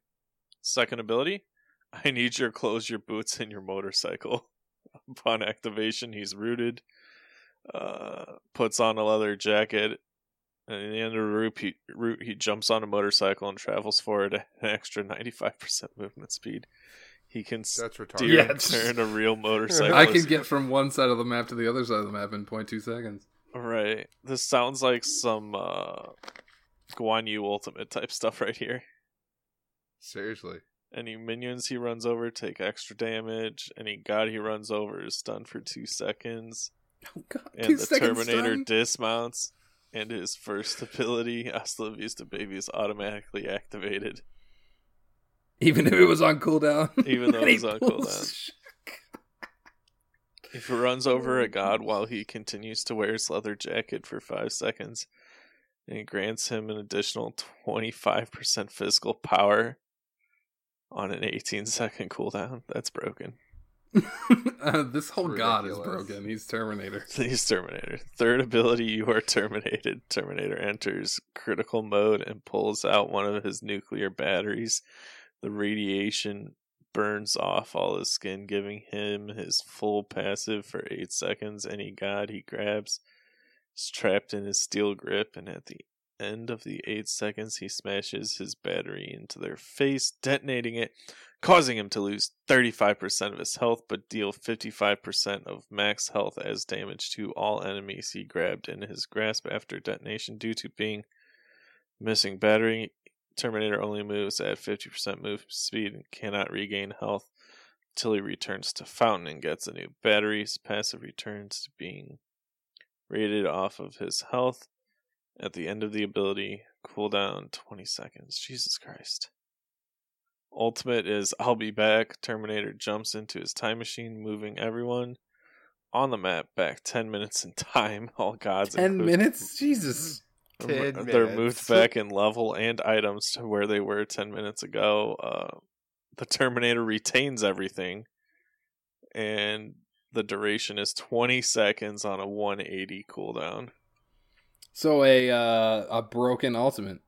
Second ability I need your clothes, your boots, and your motorcycle. *laughs* Upon activation, he's rooted, uh, puts on a leather jacket, and at the end of the route he, route, he jumps on a motorcycle and travels forward at an extra 95% movement speed. He can That's retarded. steer Yeah, and turn a real motorcycle. I can *laughs* get from one side of the map to the other side of the map in 0.2 seconds. Right. This sounds like some uh Guan Yu ultimate type *laughs* stuff right here. Seriously. Any minions he runs over take extra damage. Any god he runs over is stunned for two seconds. Oh god, And the Terminator dismounts and his first ability, *laughs* Hasta Vista Baby, is automatically activated. Even if it was on cooldown. Even though *laughs* it was on cooldown. If he runs over a god while he continues to wear his leather jacket for five seconds, and grants him an additional 25% physical power on an 18 second cooldown. That's broken. Uh, this whole god is broken. He's Terminator. *laughs* He's Terminator. Third ability, you are terminated. Terminator enters critical mode and pulls out one of his nuclear batteries. The radiation burns off all his skin, giving him his full passive for 8 seconds. Any god he grabs is trapped in his steel grip, and at the end of the 8 seconds, he smashes his battery into their face, detonating it, causing him to lose 35% of his health, but deal 55% of max health as damage to all enemies he grabbed in his grasp after detonation due to being missing battery. Terminator only moves at 50% move speed and cannot regain health until he returns to Fountain and gets a new battery. His passive returns to being rated off of his health at the end of the ability. Cooldown 20 seconds. Jesus Christ. Ultimate is I'll be back. Terminator jumps into his time machine, moving everyone on the map back 10 minutes in time. *laughs* All gods. Ten include- minutes? Jesus. They're minutes. moved back in level and items to where they were 10 minutes ago. Uh, the Terminator retains everything, and the duration is 20 seconds on a 180 cooldown. So a uh, a broken ultimate,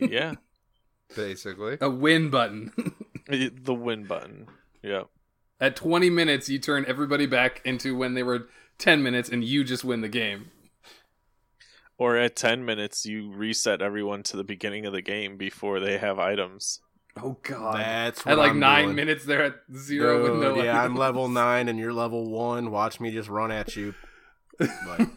Yeah, *laughs* Basically. a win button. *laughs* the win button. Yeah. At 20 minutes, you turn everybody back into when they were 10 minutes, and you just win the game. Or at 10 minutes, you reset everyone to the beginning of the game before they have items. Oh god! That's what At like I'm nine doing. minutes, they're at zero with no. Dude, yeah, I'm level nine and you're level one. Watch me just run at you, *laughs* like,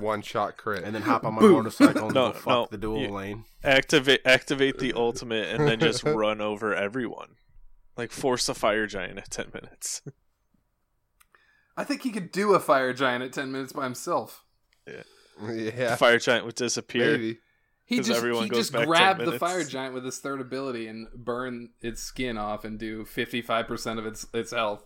One shot crit. and then hop on my Boom. motorcycle and No, go fuck no, the dual you- lane. Activate activate the ultimate and then just run over everyone. Like force a fire giant at 10 minutes. I think he could do a fire giant at 10 minutes by himself. yeah. The fire giant would disappear. Maybe. He 'Cause just everyone he goes just back grabbed the fire giant with his third ability and burn its skin off and do 55% of its its health.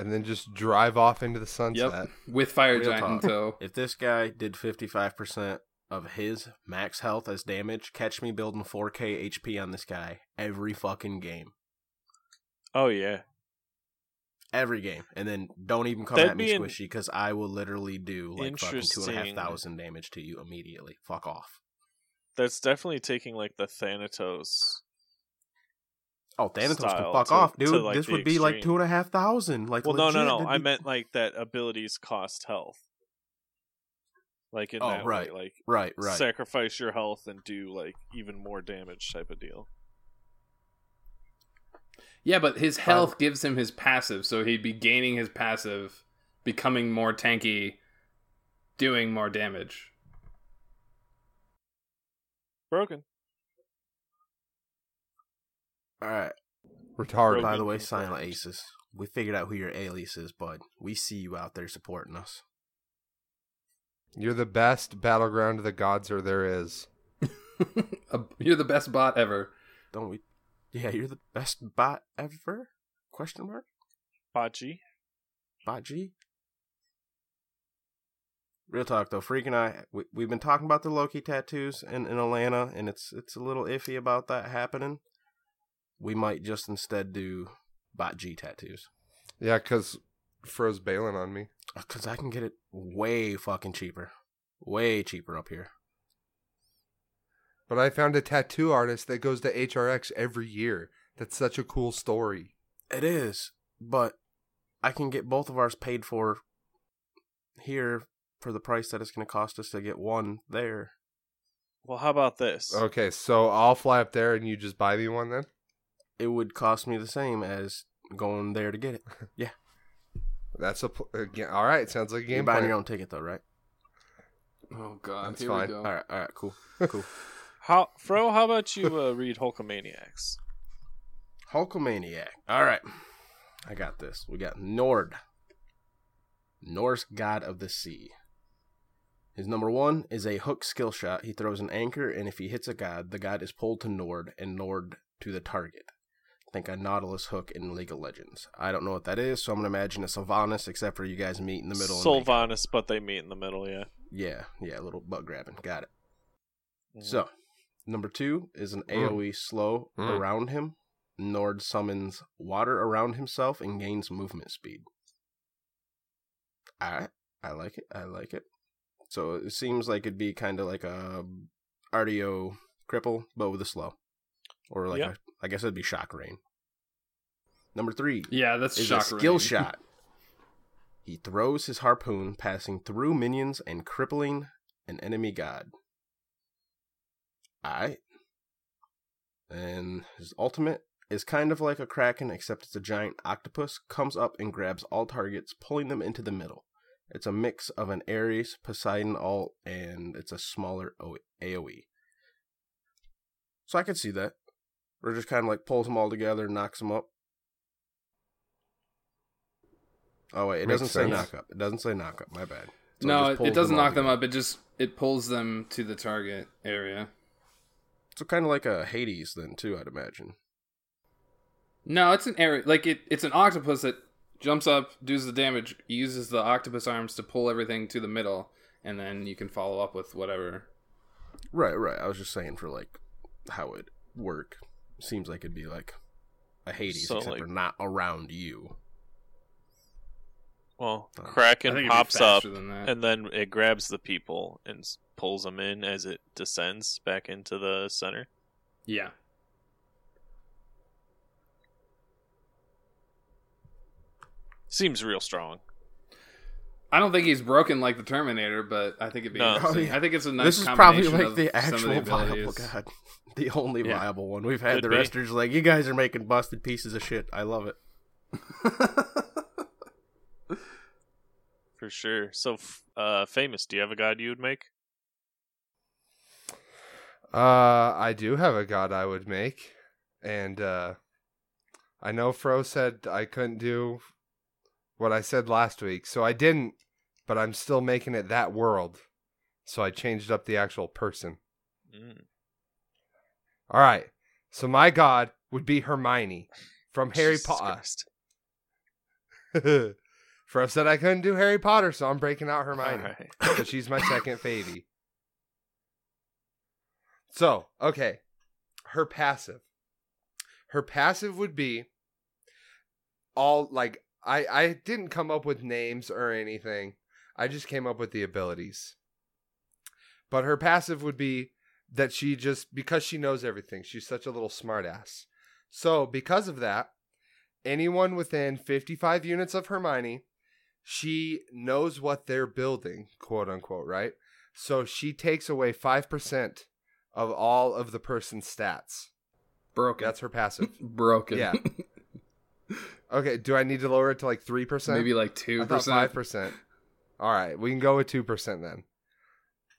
And then just drive off into the sunset. Yep, with fire Real giant in tow. If this guy did 55% of his max health as damage, catch me building 4k HP on this guy every fucking game. Oh yeah. Every game. And then don't even come That'd at me be squishy because I will literally do like fucking two and a half interesting- damage to you immediately. Fuck off. That's definitely taking like the Thanatos. Oh, Thanatos can Style fuck to- off, dude. like, this would be like extreme. two and a half thousand. Like, Well, no, no, no. I be- meant like that abilities cost health. Like in Oh, that right, way, like right, right. sacrifice your health and do like even more damage type of deal. Yeah, but his health gives him his passive, so he'd be gaining his passive, becoming more tanky, doing more damage. Broken. All right. Retarded. By the way, and Silent. Aces, we figured out who your alias is, bud. We see you out there supporting us. You're the best battleground of the gods or there is. *laughs* You're the best bot ever. Don't we? Yeah, you're the best bot ever? Question mark. Bachi. Bot G. Real talk though, Freak and I, we, we've been talking about the Loki tattoos in, in Atlanta, and it's it's a little iffy about that happening. We might just instead do Bot G tattoos. Yeah, because Fro's bailing on me. Because I can get it way fucking cheaper. Way cheaper up here. But I found a tattoo artist that goes to HRX every year. That's such a cool story. It is, but I can get both of ours paid for here for the price that it's going to cost us to get one there. Well, how about this? Okay, so I'll fly up there and you just buy me one then? It would cost me the same as going there to get it. *laughs* Yeah. That's a pl- again. All right, sounds like a You're game buying plan. your own ticket though, right? Oh god, That's here fine. we go. All right, all right, cool, *laughs* cool. How, Fro? How about you uh, read Hulkamaniacs? Hulkamaniac. All right, I got this. We got Nord, Norse god of the sea. His number one is a hook skill shot. He throws an anchor, and if he hits a god, the god is pulled to Nord and Nord to the target. Think a Nautilus hook in League of Legends. I don't know what that is, so I'm gonna imagine a Sylvanus, except for you guys meet in the middle. and Sylvanus, but they meet in the middle. Yeah. Yeah, yeah, a little butt grabbing. Got it. Mhm. So, number two is an Mm. AoE slow Mm. around him. Nord summons water around himself and gains movement speed. Alright, I like it. I like it. So it seems like it'd be kind of like a Artio cripple, but with a slow, or like Yep. I guess it'd be shock rain. Number three Yeah, that's is shock a skill rain. *laughs* shot. He throws his harpoon, passing through minions and crippling an enemy god. Alright. And his ultimate is kind of like a kraken, except it's a giant octopus, comes up and grabs all targets, pulling them into the middle. It's a mix of an Ares, Poseidon alt, and it's a smaller AoE. So I could see that. Or just kind of like pulls them all together and knocks them up. Oh wait, it Makes doesn't say knock up. It doesn't say knock up. My bad. So no, it, it doesn't all knock them up. It just it pulls them to the target area. So kind of like a Hades then too, I'd imagine. No, it's an area like it. It's an octopus that jumps up, does the damage, uses the octopus arms to pull everything to the middle, and then you can follow up with whatever. Right, right. I was just saying for like how it work. Seems like it'd be like a Hades, So, except like- for not around you. Well, I I Kraken think it'd be pops up, faster than that. and then it grabs the people and pulls them in as it descends back into the center. yeah, Seems real strong. I don't think he's broken like the Terminator, but I think it'd be. No. interesting. Oh, yeah. I think it's a nice. this is probably combination like of the some of actual the viable abilities. *laughs* god, the only Yeah. viable one. We've had Could the be. rest are just like you guys are making busted pieces of shit. I love it. *laughs* For sure. So, uh, famous. Do you have a god you would make? Uh, I do have a god I would make, and uh, I know Fro said I couldn't do what I said last week, so I didn't. But I'm still making it that world, so I changed up the actual person. Mm. All right, so my god would be Hermione from *laughs* Harry Potter. *laughs* Fro said I couldn't do Harry Potter, so I'm breaking out Hermione. Alright. because she's my second *laughs* favy. So, okay. Her passive. Her passive would be all like I I didn't come up with names or anything. I just came up with the abilities. But her passive would be that she just because she knows everything, she's such a little smartass. So, because of that, anyone within 55 units of Hermione she knows what they're building, quote unquote, right? So she takes away 5% of all of the person's stats. Broken. That's her passive. *laughs* broken. Yeah. *laughs* Okay, do I need to lower it to like 3%? Maybe like 2%. 5%. All right, we can go with 2% then.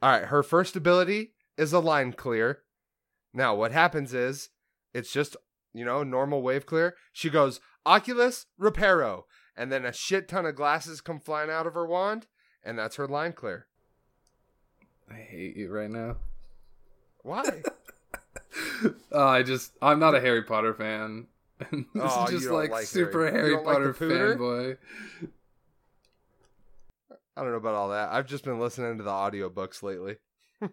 All right, her first ability is a line clear. Now, what happens is it's just, you know, normal wave clear. She goes, Oculus Reparo. And then a shit ton of glasses come flying out of her wand, and that's her line clear. I hate you right now. Why? *laughs* Uh, I just I'm not a Harry Potter fan. *laughs* this Oh, is just like, like super Harry- Harry like Potter pooter? fanboy. I don't know about all that. I've just been listening to the audiobooks lately. *laughs* all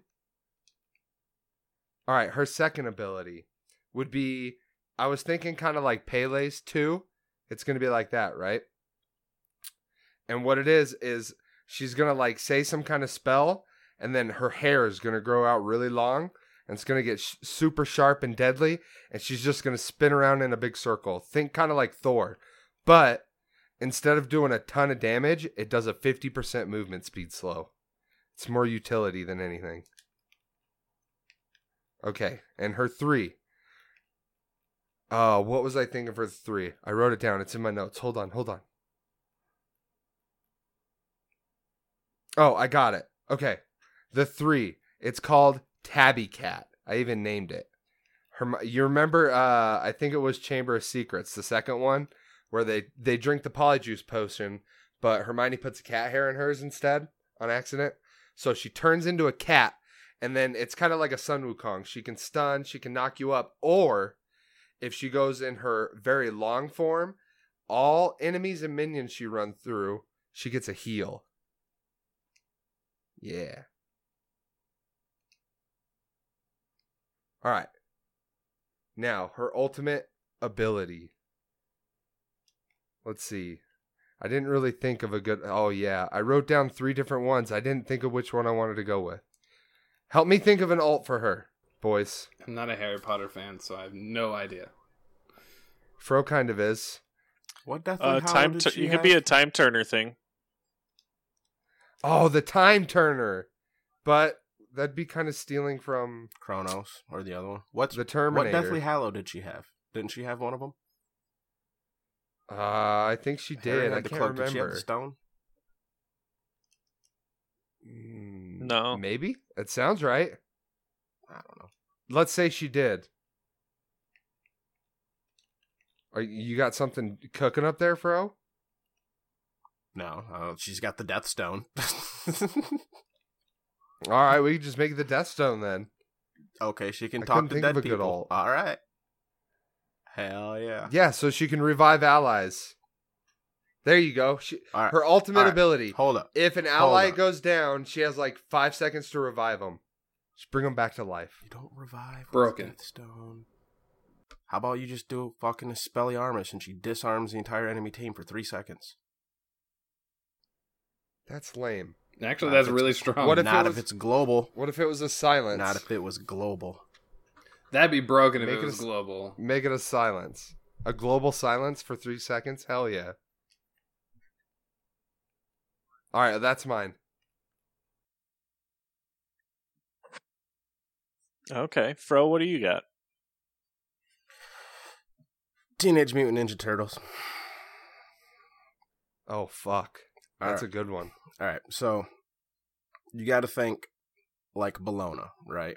right, her second ability would be I was thinking kind of like Pele's 2. It's going to be like that, right? And what it is is she's going to like say some kind of spell and then her hair is going to grow out really long and it's going to get sh- super sharp and deadly and she's just going to spin around in a big circle. Think kind of like Thor. But instead of doing a ton of damage, it does a 50% movement speed slow. It's more utility than anything. Okay, and her three. Uh, what was I thinking for three? I wrote it down. It's in my notes. Hold on, hold on. Oh, I got it. Okay. The three. It's called Tabby Cat. I even named it. You remember uh I think it was Chamber of Secrets, the second one, where they they drink the polyjuice potion, but Hermione puts a cat hair in hers instead on accident. So she turns into a cat, and then it's kind of like a Sun Wukong. She can stun, she can knock you up, or if she goes in her very long form, all enemies and minions she runs through, she gets a heal. Yeah. All right. Now, her ultimate ability. Let's see. I didn't really think of a good. Oh, yeah. I wrote down three different ones. I didn't think of which one I wanted to go with. Help me think of an alt for her, boys. I'm not a Harry Potter fan, so I have no idea. Fro kind of is. What Deathly Uh, time. did Tu- she you have? could be a time turner thing. Oh, the time turner. But that'd be kind of stealing from Chronos or the other one. What's the Terminator. what Deathly Hallow did she have? Didn't she have one of them? Uh, I think she did. had I the can't cloak. Did she have remember. the stone? Mm, No. Maybe. It sounds right. I don't know. Let's say she did. Are you got something cooking up there, Fro? No, uh, she's got the Death Stone. *laughs* All right, we can just make the Death Stone then. okay, she can I talk to dead of good people. alt. All right. Hell yeah. Yeah, so she can revive allies. There you go. She, All right. her ultimate All right. ability. Hold up. If an ally goes down, she has like five seconds to revive them. Just bring them back to life. You don't revive Broken. Death Stone. How about you just do fucking Expelliarmus and she disarms the entire enemy team for three seconds? That's lame. Actually, Not that's really strong. What if Not it if it's global. What if it was a silence? Not if it was global. That'd be broken if Make it it was a- global. Make it a silence. A global silence for three seconds? Hell yeah. All right, that's mine. Okay, Fro, what do you got? Teenage Mutant Ninja Turtles. Oh fuck, All that's right. a good one. All right, so you got to think like Bellona, right?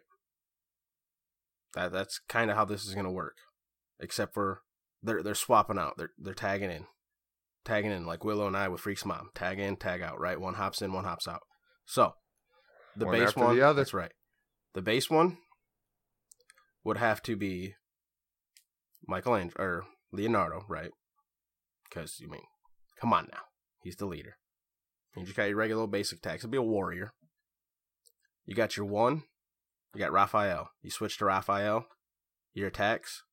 That that's kind of how this is gonna work, except for they're they're swapping out. They're they're tagging in, tagging in like Willow and I with Freak's mom. Tag in, tag out. Right, one hops in, one hops out. So the One base after one, the other. that's right. The base one would have to be Michelangelo or Leonardo, right? Because you mean, come on now, he's the leader. You just got your regular basic attacks. It'll be a warrior. You got your one. You got Raphael. You switch to Raphael. Your attacks.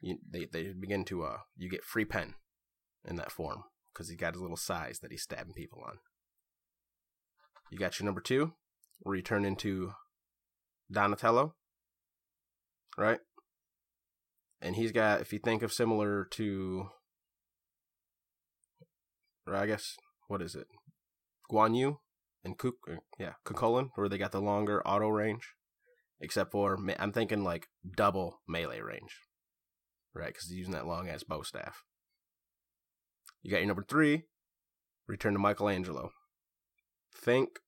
You, they they begin to uh you get free pen in that form because he's got his little sais that he's stabbing people on. You got your number two, where you turn into Donatello, right? And he's got, if you think of similar to, or I guess what is it, Guan Yu and Kuk, yeah, Cu Chulainn, where they got the longer auto range, except for I'm thinking like double melee range, right? Because he's using that long ass bow staff. You got your number three, return to Michelangelo. Think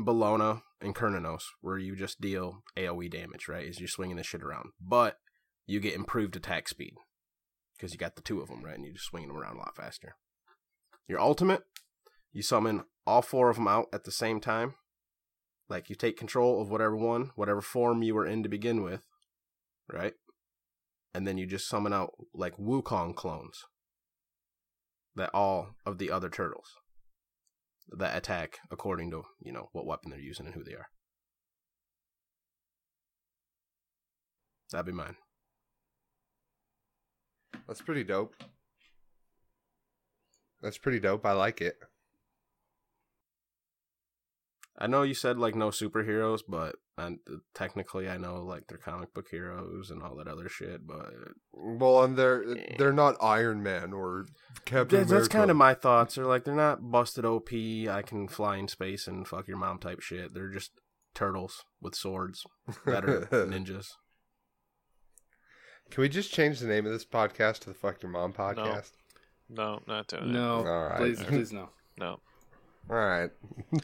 Bellona and Cernunnos, where you just deal AoE damage, right? As you're swinging this shit around, but you get improved attack speed because you got the two of them, right? And you're just swinging them around a lot faster. Your ultimate, you summon all four of them out at the same time, Like you take control of whatever one, whatever form you were in to begin with, right? And then you just summon out like Wukong clones. That all of the other turtles that attack according to, you know, what weapon they're using and who they are. That'd be mine. That's pretty dope. That's pretty dope. I like it. I know you said like no superheroes, but and uh, technically I know like they're comic book heroes and all that other shit. But Well, and they're eh. they're not Iron Man or Captain that's, that's kind of my thoughts. They're like they're not busted OP. I can fly in space and fuck your mom type shit. They're just turtles with swords that *laughs* are ninjas. Can we just change the name of this podcast to the Fuck Your Mom podcast? No, not doing it. No, All right. please, *laughs* please no. No. All right. *laughs*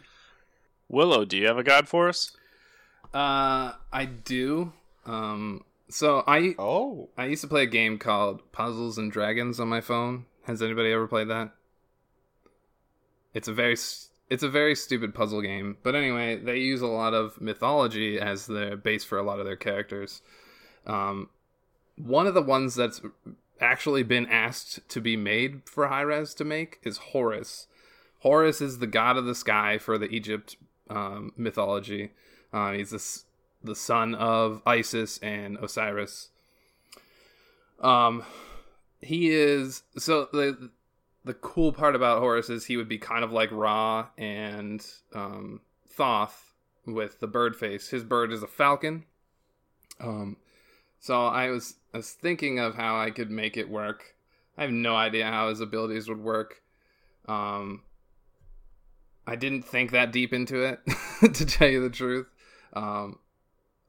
Willow, do you have a god for us? Uh, I do. Um, so I Oh, I used to play a game called Puzzles and Dragons on my phone. Has anybody ever played that? It's a very it's a very stupid puzzle game, but anyway, they use a lot of mythology as the base for a lot of their characters. Um, one of the ones that's actually been asked to be made for Hi-Rez to make is Horus. Horus is the god of the sky for the Egypt um, mythology. Uh, he's the, s- the son of Isis and Osiris. Um, he is so the the cool part about Horus is he would be kind of like Ra and um, Thoth with the bird face. His bird is a falcon. Um, so I was I was thinking of how I could make it work. I have no idea how his abilities would work. Um, I didn't think that deep into it, *laughs* to tell you the truth. Um,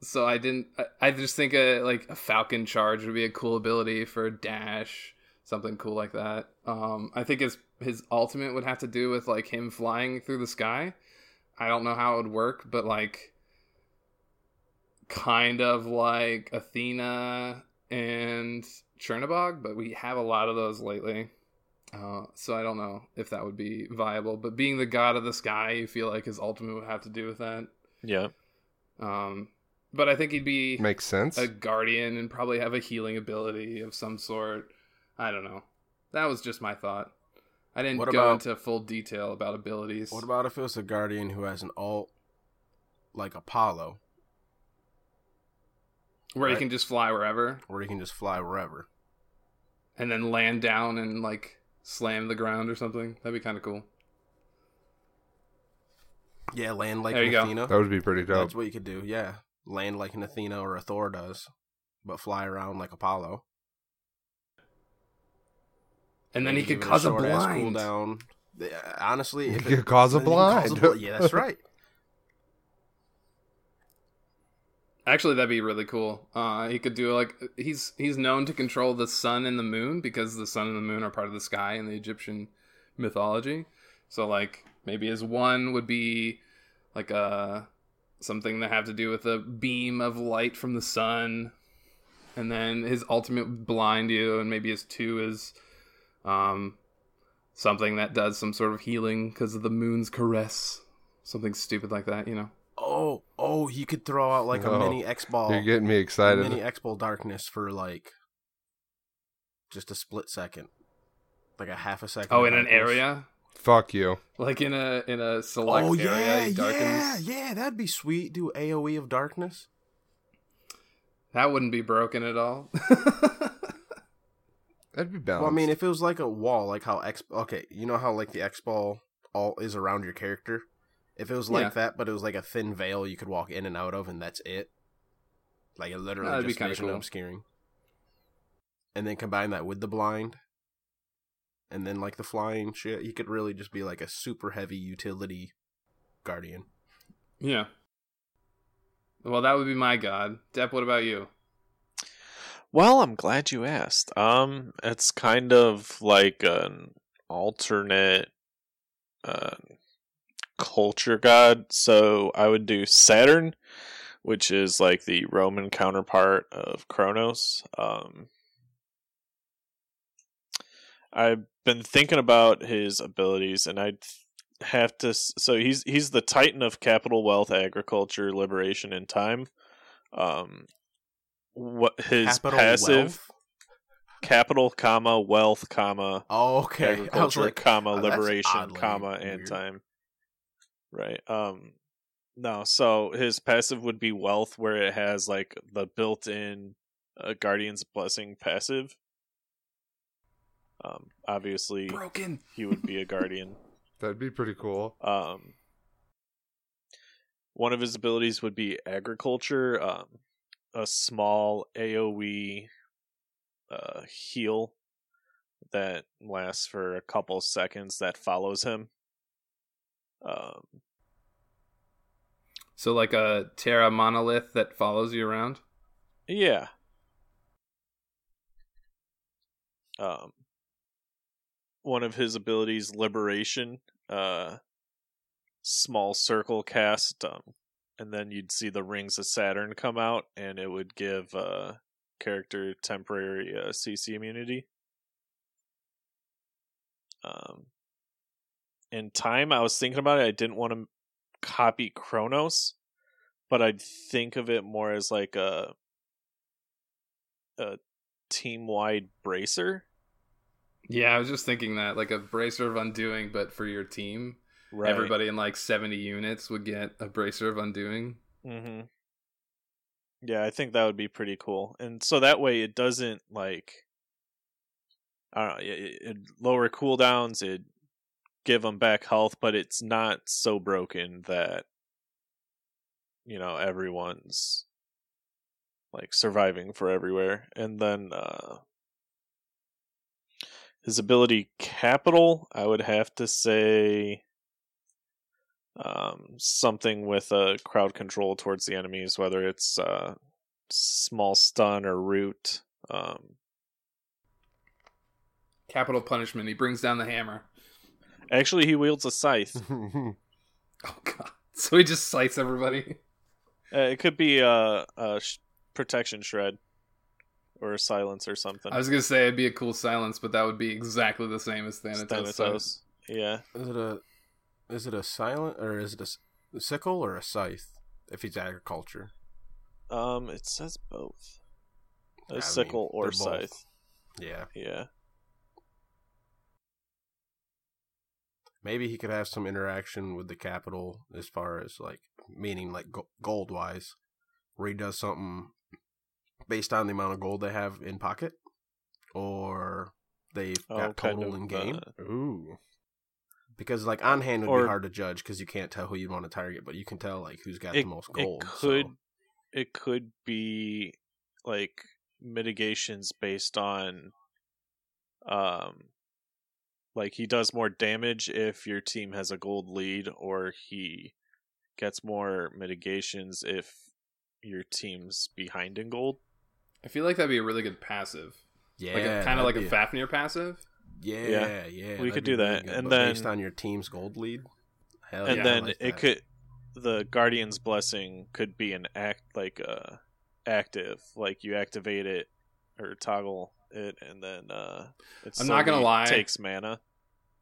so I didn't. I, I just think a like a Falcon charge would be a cool ability for dash, something cool like that. Um, I think his his ultimate would have to do with like him flying through the sky. I don't know how it would work, but like kind of like Athena and Chernobog, but we have a lot of those lately. Uh, so I don't know if that would be viable. But being the god of the sky, you feel like his ultimate would have to do with that. Yeah. Um, but I think he'd be makes sense. a guardian and probably have a healing ability of some sort. I don't know. That was just my thought. I didn't What go about- into full detail about abilities. What about if it was a guardian who has an alt like Apollo, where you right. can just fly wherever where he can just fly wherever? and then land down and like slam the ground or something? That'd be kind of cool. Yeah, land like There an you go. Athena. that would be pretty dope. That's what you could do. Yeah, land like an Athena or a Thor does, but fly around like Apollo. And then he could cause a short-ass blind. cooldown. Yeah, Honestly, He if could cause a then he can cause blind. bl- yeah, that's right. Actually, that'd be really cool. Uh, he could do like he's he's known to control the sun and the moon because the sun and the moon are part of the sky in the Egyptian mythology. So like maybe his one would be like a something that have to do with a beam of light from the sun, and then his ultimate blind you, and maybe his two is um something that does some sort of healing because of the moon's caress, something stupid like that, you know. Oh, oh, he could throw out like a Oh, mini X ball, You're getting me a excited. mini X ball darkness for like just a split second, like a half a second. Oh, of in an area. Fuck you. Like in a in a select Oh area, yeah, yeah, yeah. That'd be sweet. Do AOE of darkness. That wouldn't be broken at all. *laughs* That'd be balanced. Well, I mean, if it was like a wall, like how X. Okay, you know how like the X ball all is around your character. If it was like Yeah. that, but it was like a thin veil you could walk in and out of, and that's it. Like it literally That'd be just kinda vision cool. obscuring. And then combine that with the blind, and then like the flying shit, he could really just be like a super heavy utility guardian. yeah. Well, that would be my god. Dep, what about you? Well, I'm glad you asked. Um, it's kind of like an alternate uh, culture god. So I would do Saturn, which is like the Roman counterpart of Kronos. Um, I've been thinking about his abilities, and I have to. So he's he's the titan of capital, wealth, agriculture, liberation, and time. Um, what his Capital passive wealth? capital, comma wealth, comma Oh, okay. *laughs* Agriculture, like, comma oh, liberation, comma and time. Right. Um. No. So his passive would be wealth, where it has like the built-in uh, guardian's blessing passive. Um. Obviously, Broken. he would be a guardian. *laughs* That'd be pretty cool. Um, one of his abilities would be agriculture. Um, a small AOE uh, heal that lasts for a couple seconds that follows him. Um, So like a Terra monolith that follows you around. yeah. Um, one of his abilities, liberation. Uh, small circle cast um and then you'd see the rings of saturn come out and it would give uh character temporary uh, cc immunity um in time i was thinking about it i didn't want to copy chronos but i'd think of it more as like a a team wide bracer Yeah, I was just thinking that like a bracer of undoing, but for your team, right everybody in like seventy units would get a bracer of undoing. Mm-hmm. Yeah, I think that would be pretty cool, and so that way it doesn't like, I don't know, it, it lower cooldowns, it give them back health, but it's not so broken that you know everyone's like surviving for everywhere, and then uh his ability capital, I would have to say um, something with a crowd control towards the enemies, whether it's uh, small stun or root. Um, Capital punishment. He brings down the hammer. Actually, he wields a scythe. *laughs* Oh god. So he just scythes everybody. uh, it could be a, a sh- protection shred or a silence or something. I was gonna say it'd be a cool silence, but that would be exactly the same as Thanatos. Thanatos. Yeah, Is it a is it a silent or is it a sickle or a scythe? If he's agriculture, um, it says both. A I mean, sickle or they're both. scythe. yeah. Yeah. Maybe he could have some interaction with the capital as far as like meaning like gold wise, where he does something based on the amount of gold they have in pocket, or they've Oh, got total of, in game. uh, Ooh. Because like on hand would or- be hard to judge because you can't tell who you'd want to target, but you can tell like who's got it, the most gold. It so- could it could be like mitigations based on um like he does more damage if your team has a gold lead or he gets more mitigations if your team's behind in gold. I feel like that'd be a really good passive. yeah, Like kind of like that'd a Fafnir passive. Yeah, Yeah. yeah, We could be do really that, good, and then based on your team's gold lead, hell and yeah, then like it that. could the guardian's blessing could be an act like a active like you activate it or toggle it and then uh it I'm not gonna lie. takes mana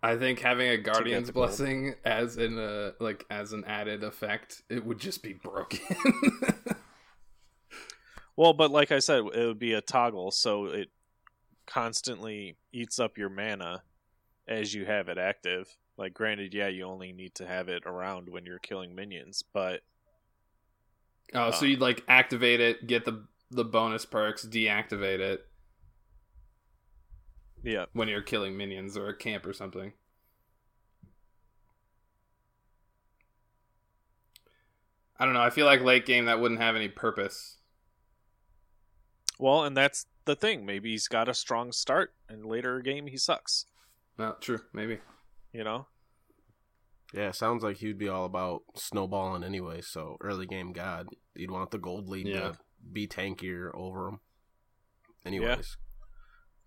I think having a Guardian's the gold. Blessing as in a like as an added effect, it would just be broken. *laughs* well but like i said it would be a toggle so it constantly eats up your mana as you have it active like granted yeah you only need to have it around when you're killing minions but oh, so Uh, you'd like activate it, get the the bonus perks, deactivate it yeah when you're killing minions or a camp or something. I don't know. I feel like late game that wouldn't have any purpose. well and that's the thing maybe he's got a strong start and later game he sucks No, true, maybe. you know Yeah, sounds like he'd be all about snowballing anyway. So early game god, you'd want the gold lead Yeah. to be tankier over him. Anyways,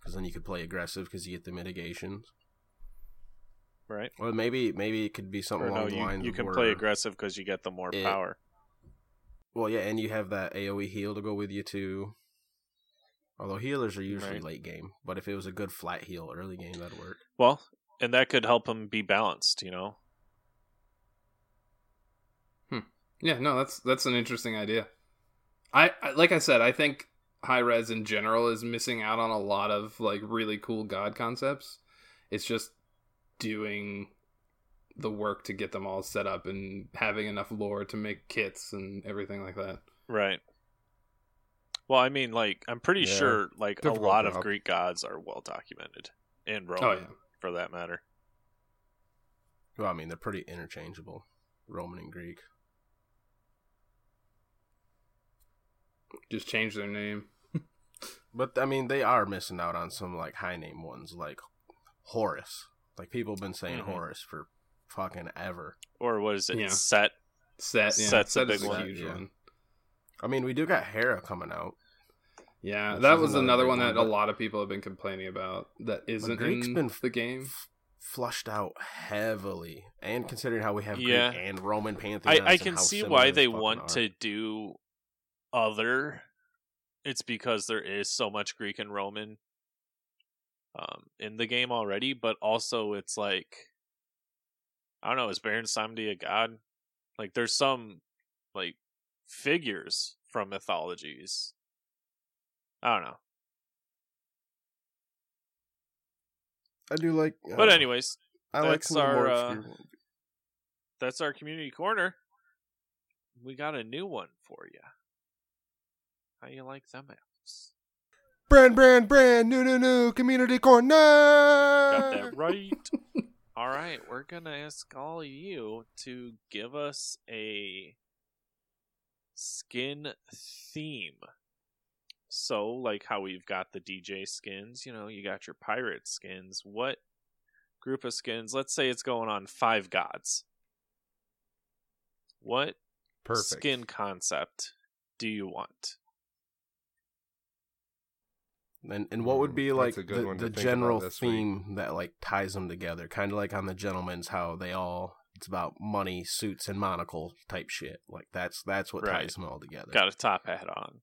because then you could play aggressive because you get the mitigations. right Or maybe maybe it could be something Or along no, the you, lines you of can play aggressive because you get the more it- power. Well, yeah, and you have that AOE heal to go with you too. Although healers are usually Right. late game, but if it was a good flat heal early game, that'd work. Well, and that could help him be balanced, you know. Hmm. Yeah, no, that's that's an interesting idea. I, I like I said, I think Hi-Rez in general is missing out on a lot of like really cool god concepts. It's just doing the work to get them all set up and having enough lore to make kits and everything like that. Right. Well, I mean, like, I'm pretty Yeah. sure, like, a Difficult lot of. Greek gods are well documented, and oh, Roman, Oh yeah. for that matter. Well, I mean, they're pretty interchangeable, Roman and Greek. Just change their name. But I mean, they are missing out on some like high name ones, like Horus. Like people have been saying Mhm. Horus for fucking ever. Or what is it? Yeah. Set. Set, yeah. Set's a Set is big one, huge yeah. one. I mean, we do got Hera coming out. Yeah, Which that is was another another big one one, that a lot of people have been complaining about that isn't Greek's in been the game. F- flushed out heavily, and considering how we have Yeah. Greek and Roman I, pantheons, I and can see why they they want are. to do other. It's because there is so much Greek and Roman um, in the game already, but also it's like I don't know. Is Baron Samedi a god? Like, there's some like figures from mythologies. I don't know. I do like, But uh, anyways, I like that's some our uh, that's our community corner. We got a new one for you. How you like them apples? Brand, brand, brand, new, new, new community corner. Got that right. *laughs* all right, we're gonna ask all of you to give us a skin theme. So, like how we've got the DJ skins, you know, you got your pirate skins. What group of skins? Let's say it's going on five gods. What Perfect. skin concept do you want? And and what would be Mm, like that's a good the, the general about this week. theme that like ties them together? Kind of like on the gentlemen's, how they all it's about money, suits, and monocle type shit. Like that's that's what Right. ties them all together. Got a top hat on.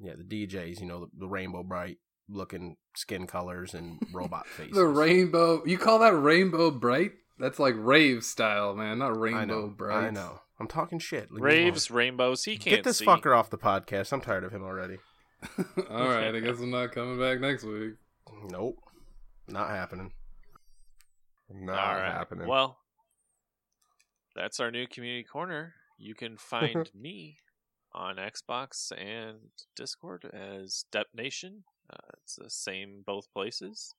Yeah, the DJs, you know, the, the rainbow bright looking skin colors and robot *laughs* faces. The rainbow. You call that rainbow bright? That's like rave style, man, not rainbow I know, bright. I know. I'm talking shit. Leave Raves, rainbows, he can't Get this see. fucker off the podcast. I'm tired of him already. *laughs* All right, I guess I'm not coming back next week. Nope, not happening. Not All right. happening. Well, that's our new community corner. You can *laughs* find me on Xbox and Discord as Dep Nation. Uh, it's the same both places.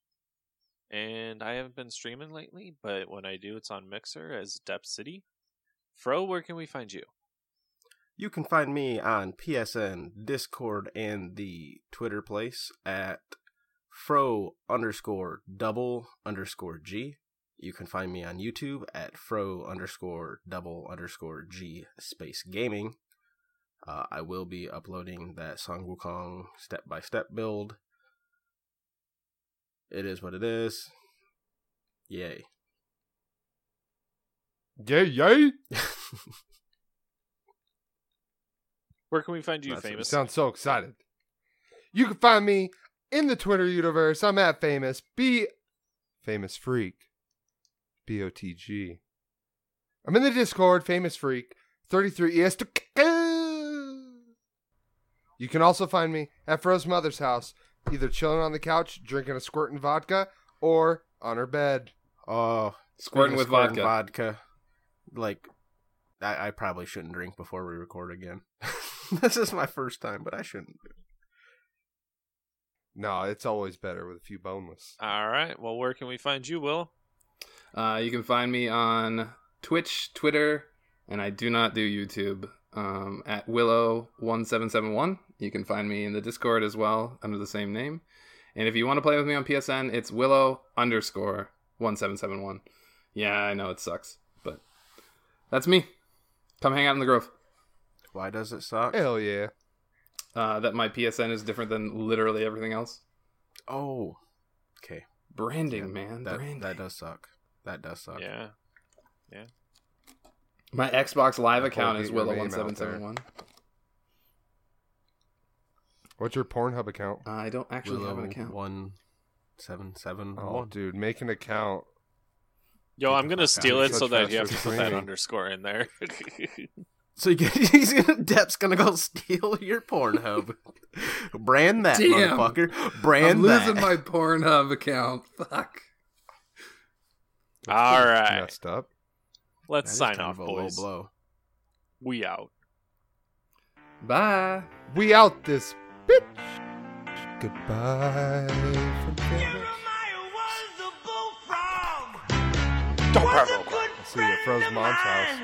And I haven't been streaming lately, but when I do, it's on Mixer as Dep City. Fro, where can we find you? You can find me on PSN, Discord, and the Twitter place at fro underscore double underscore G. You can find me on YouTube at fro underscore double underscore G space gaming. Uh, I will be uploading that Sun Wukong step by step build. It is what it is. Yay. yay, yay. *laughs* Where can we find you, That's- famous? Sounds so excited. You can find me in the Twitter universe. I'm at famous B famous freak. B O T G. I'm in the Discord, famous freak. 33 ES. You can also find me at Fro's mother's house, either chilling on the couch, drinking a squirtin' vodka, or on her bed. Oh, Squirting with Squirting vodka. vodka. Like, I, I probably shouldn't drink before we record again. *laughs* *laughs* this is my first time, but I shouldn't. No, it's always better with a few boneless. All right. Well, where can we find you, Will? Uh, you can find me on Twitch, Twitter, and I do not do YouTube. Um, at Willow1771. You can find me in the Discord as well under the same name. And if you want to play with me on PSN, it's Willow underscore 1771. Yeah, I know it sucks, but that's me. Come hang out in the Grove. Why does it suck? Hell yeah. Uh, that my PSN is different than literally everything else. Oh, okay. Branding, Yeah, man. That branding. that does suck. That does suck. Yeah. Yeah. My Xbox Live account is get your name out there. Willow1771. What's your Pornhub account? I don't actually have an account. One seven seven Oh, one. dude, make an account. Yo, Get I'm gonna steal outta it here. so that you have to put that underscore in there. *laughs* So you get, *laughs* he's gonna, Dep's gonna go steal your Pornhub. Brand that, Damn. motherfucker. Brand I'm losing that. my Pornhub account. Fuck. All right. Messed up. let's That is sign off, of boys. blow. We out. Bye. We out this bitch. Goodbye. from Canada. Don't cry, See you at Fro's mom's house.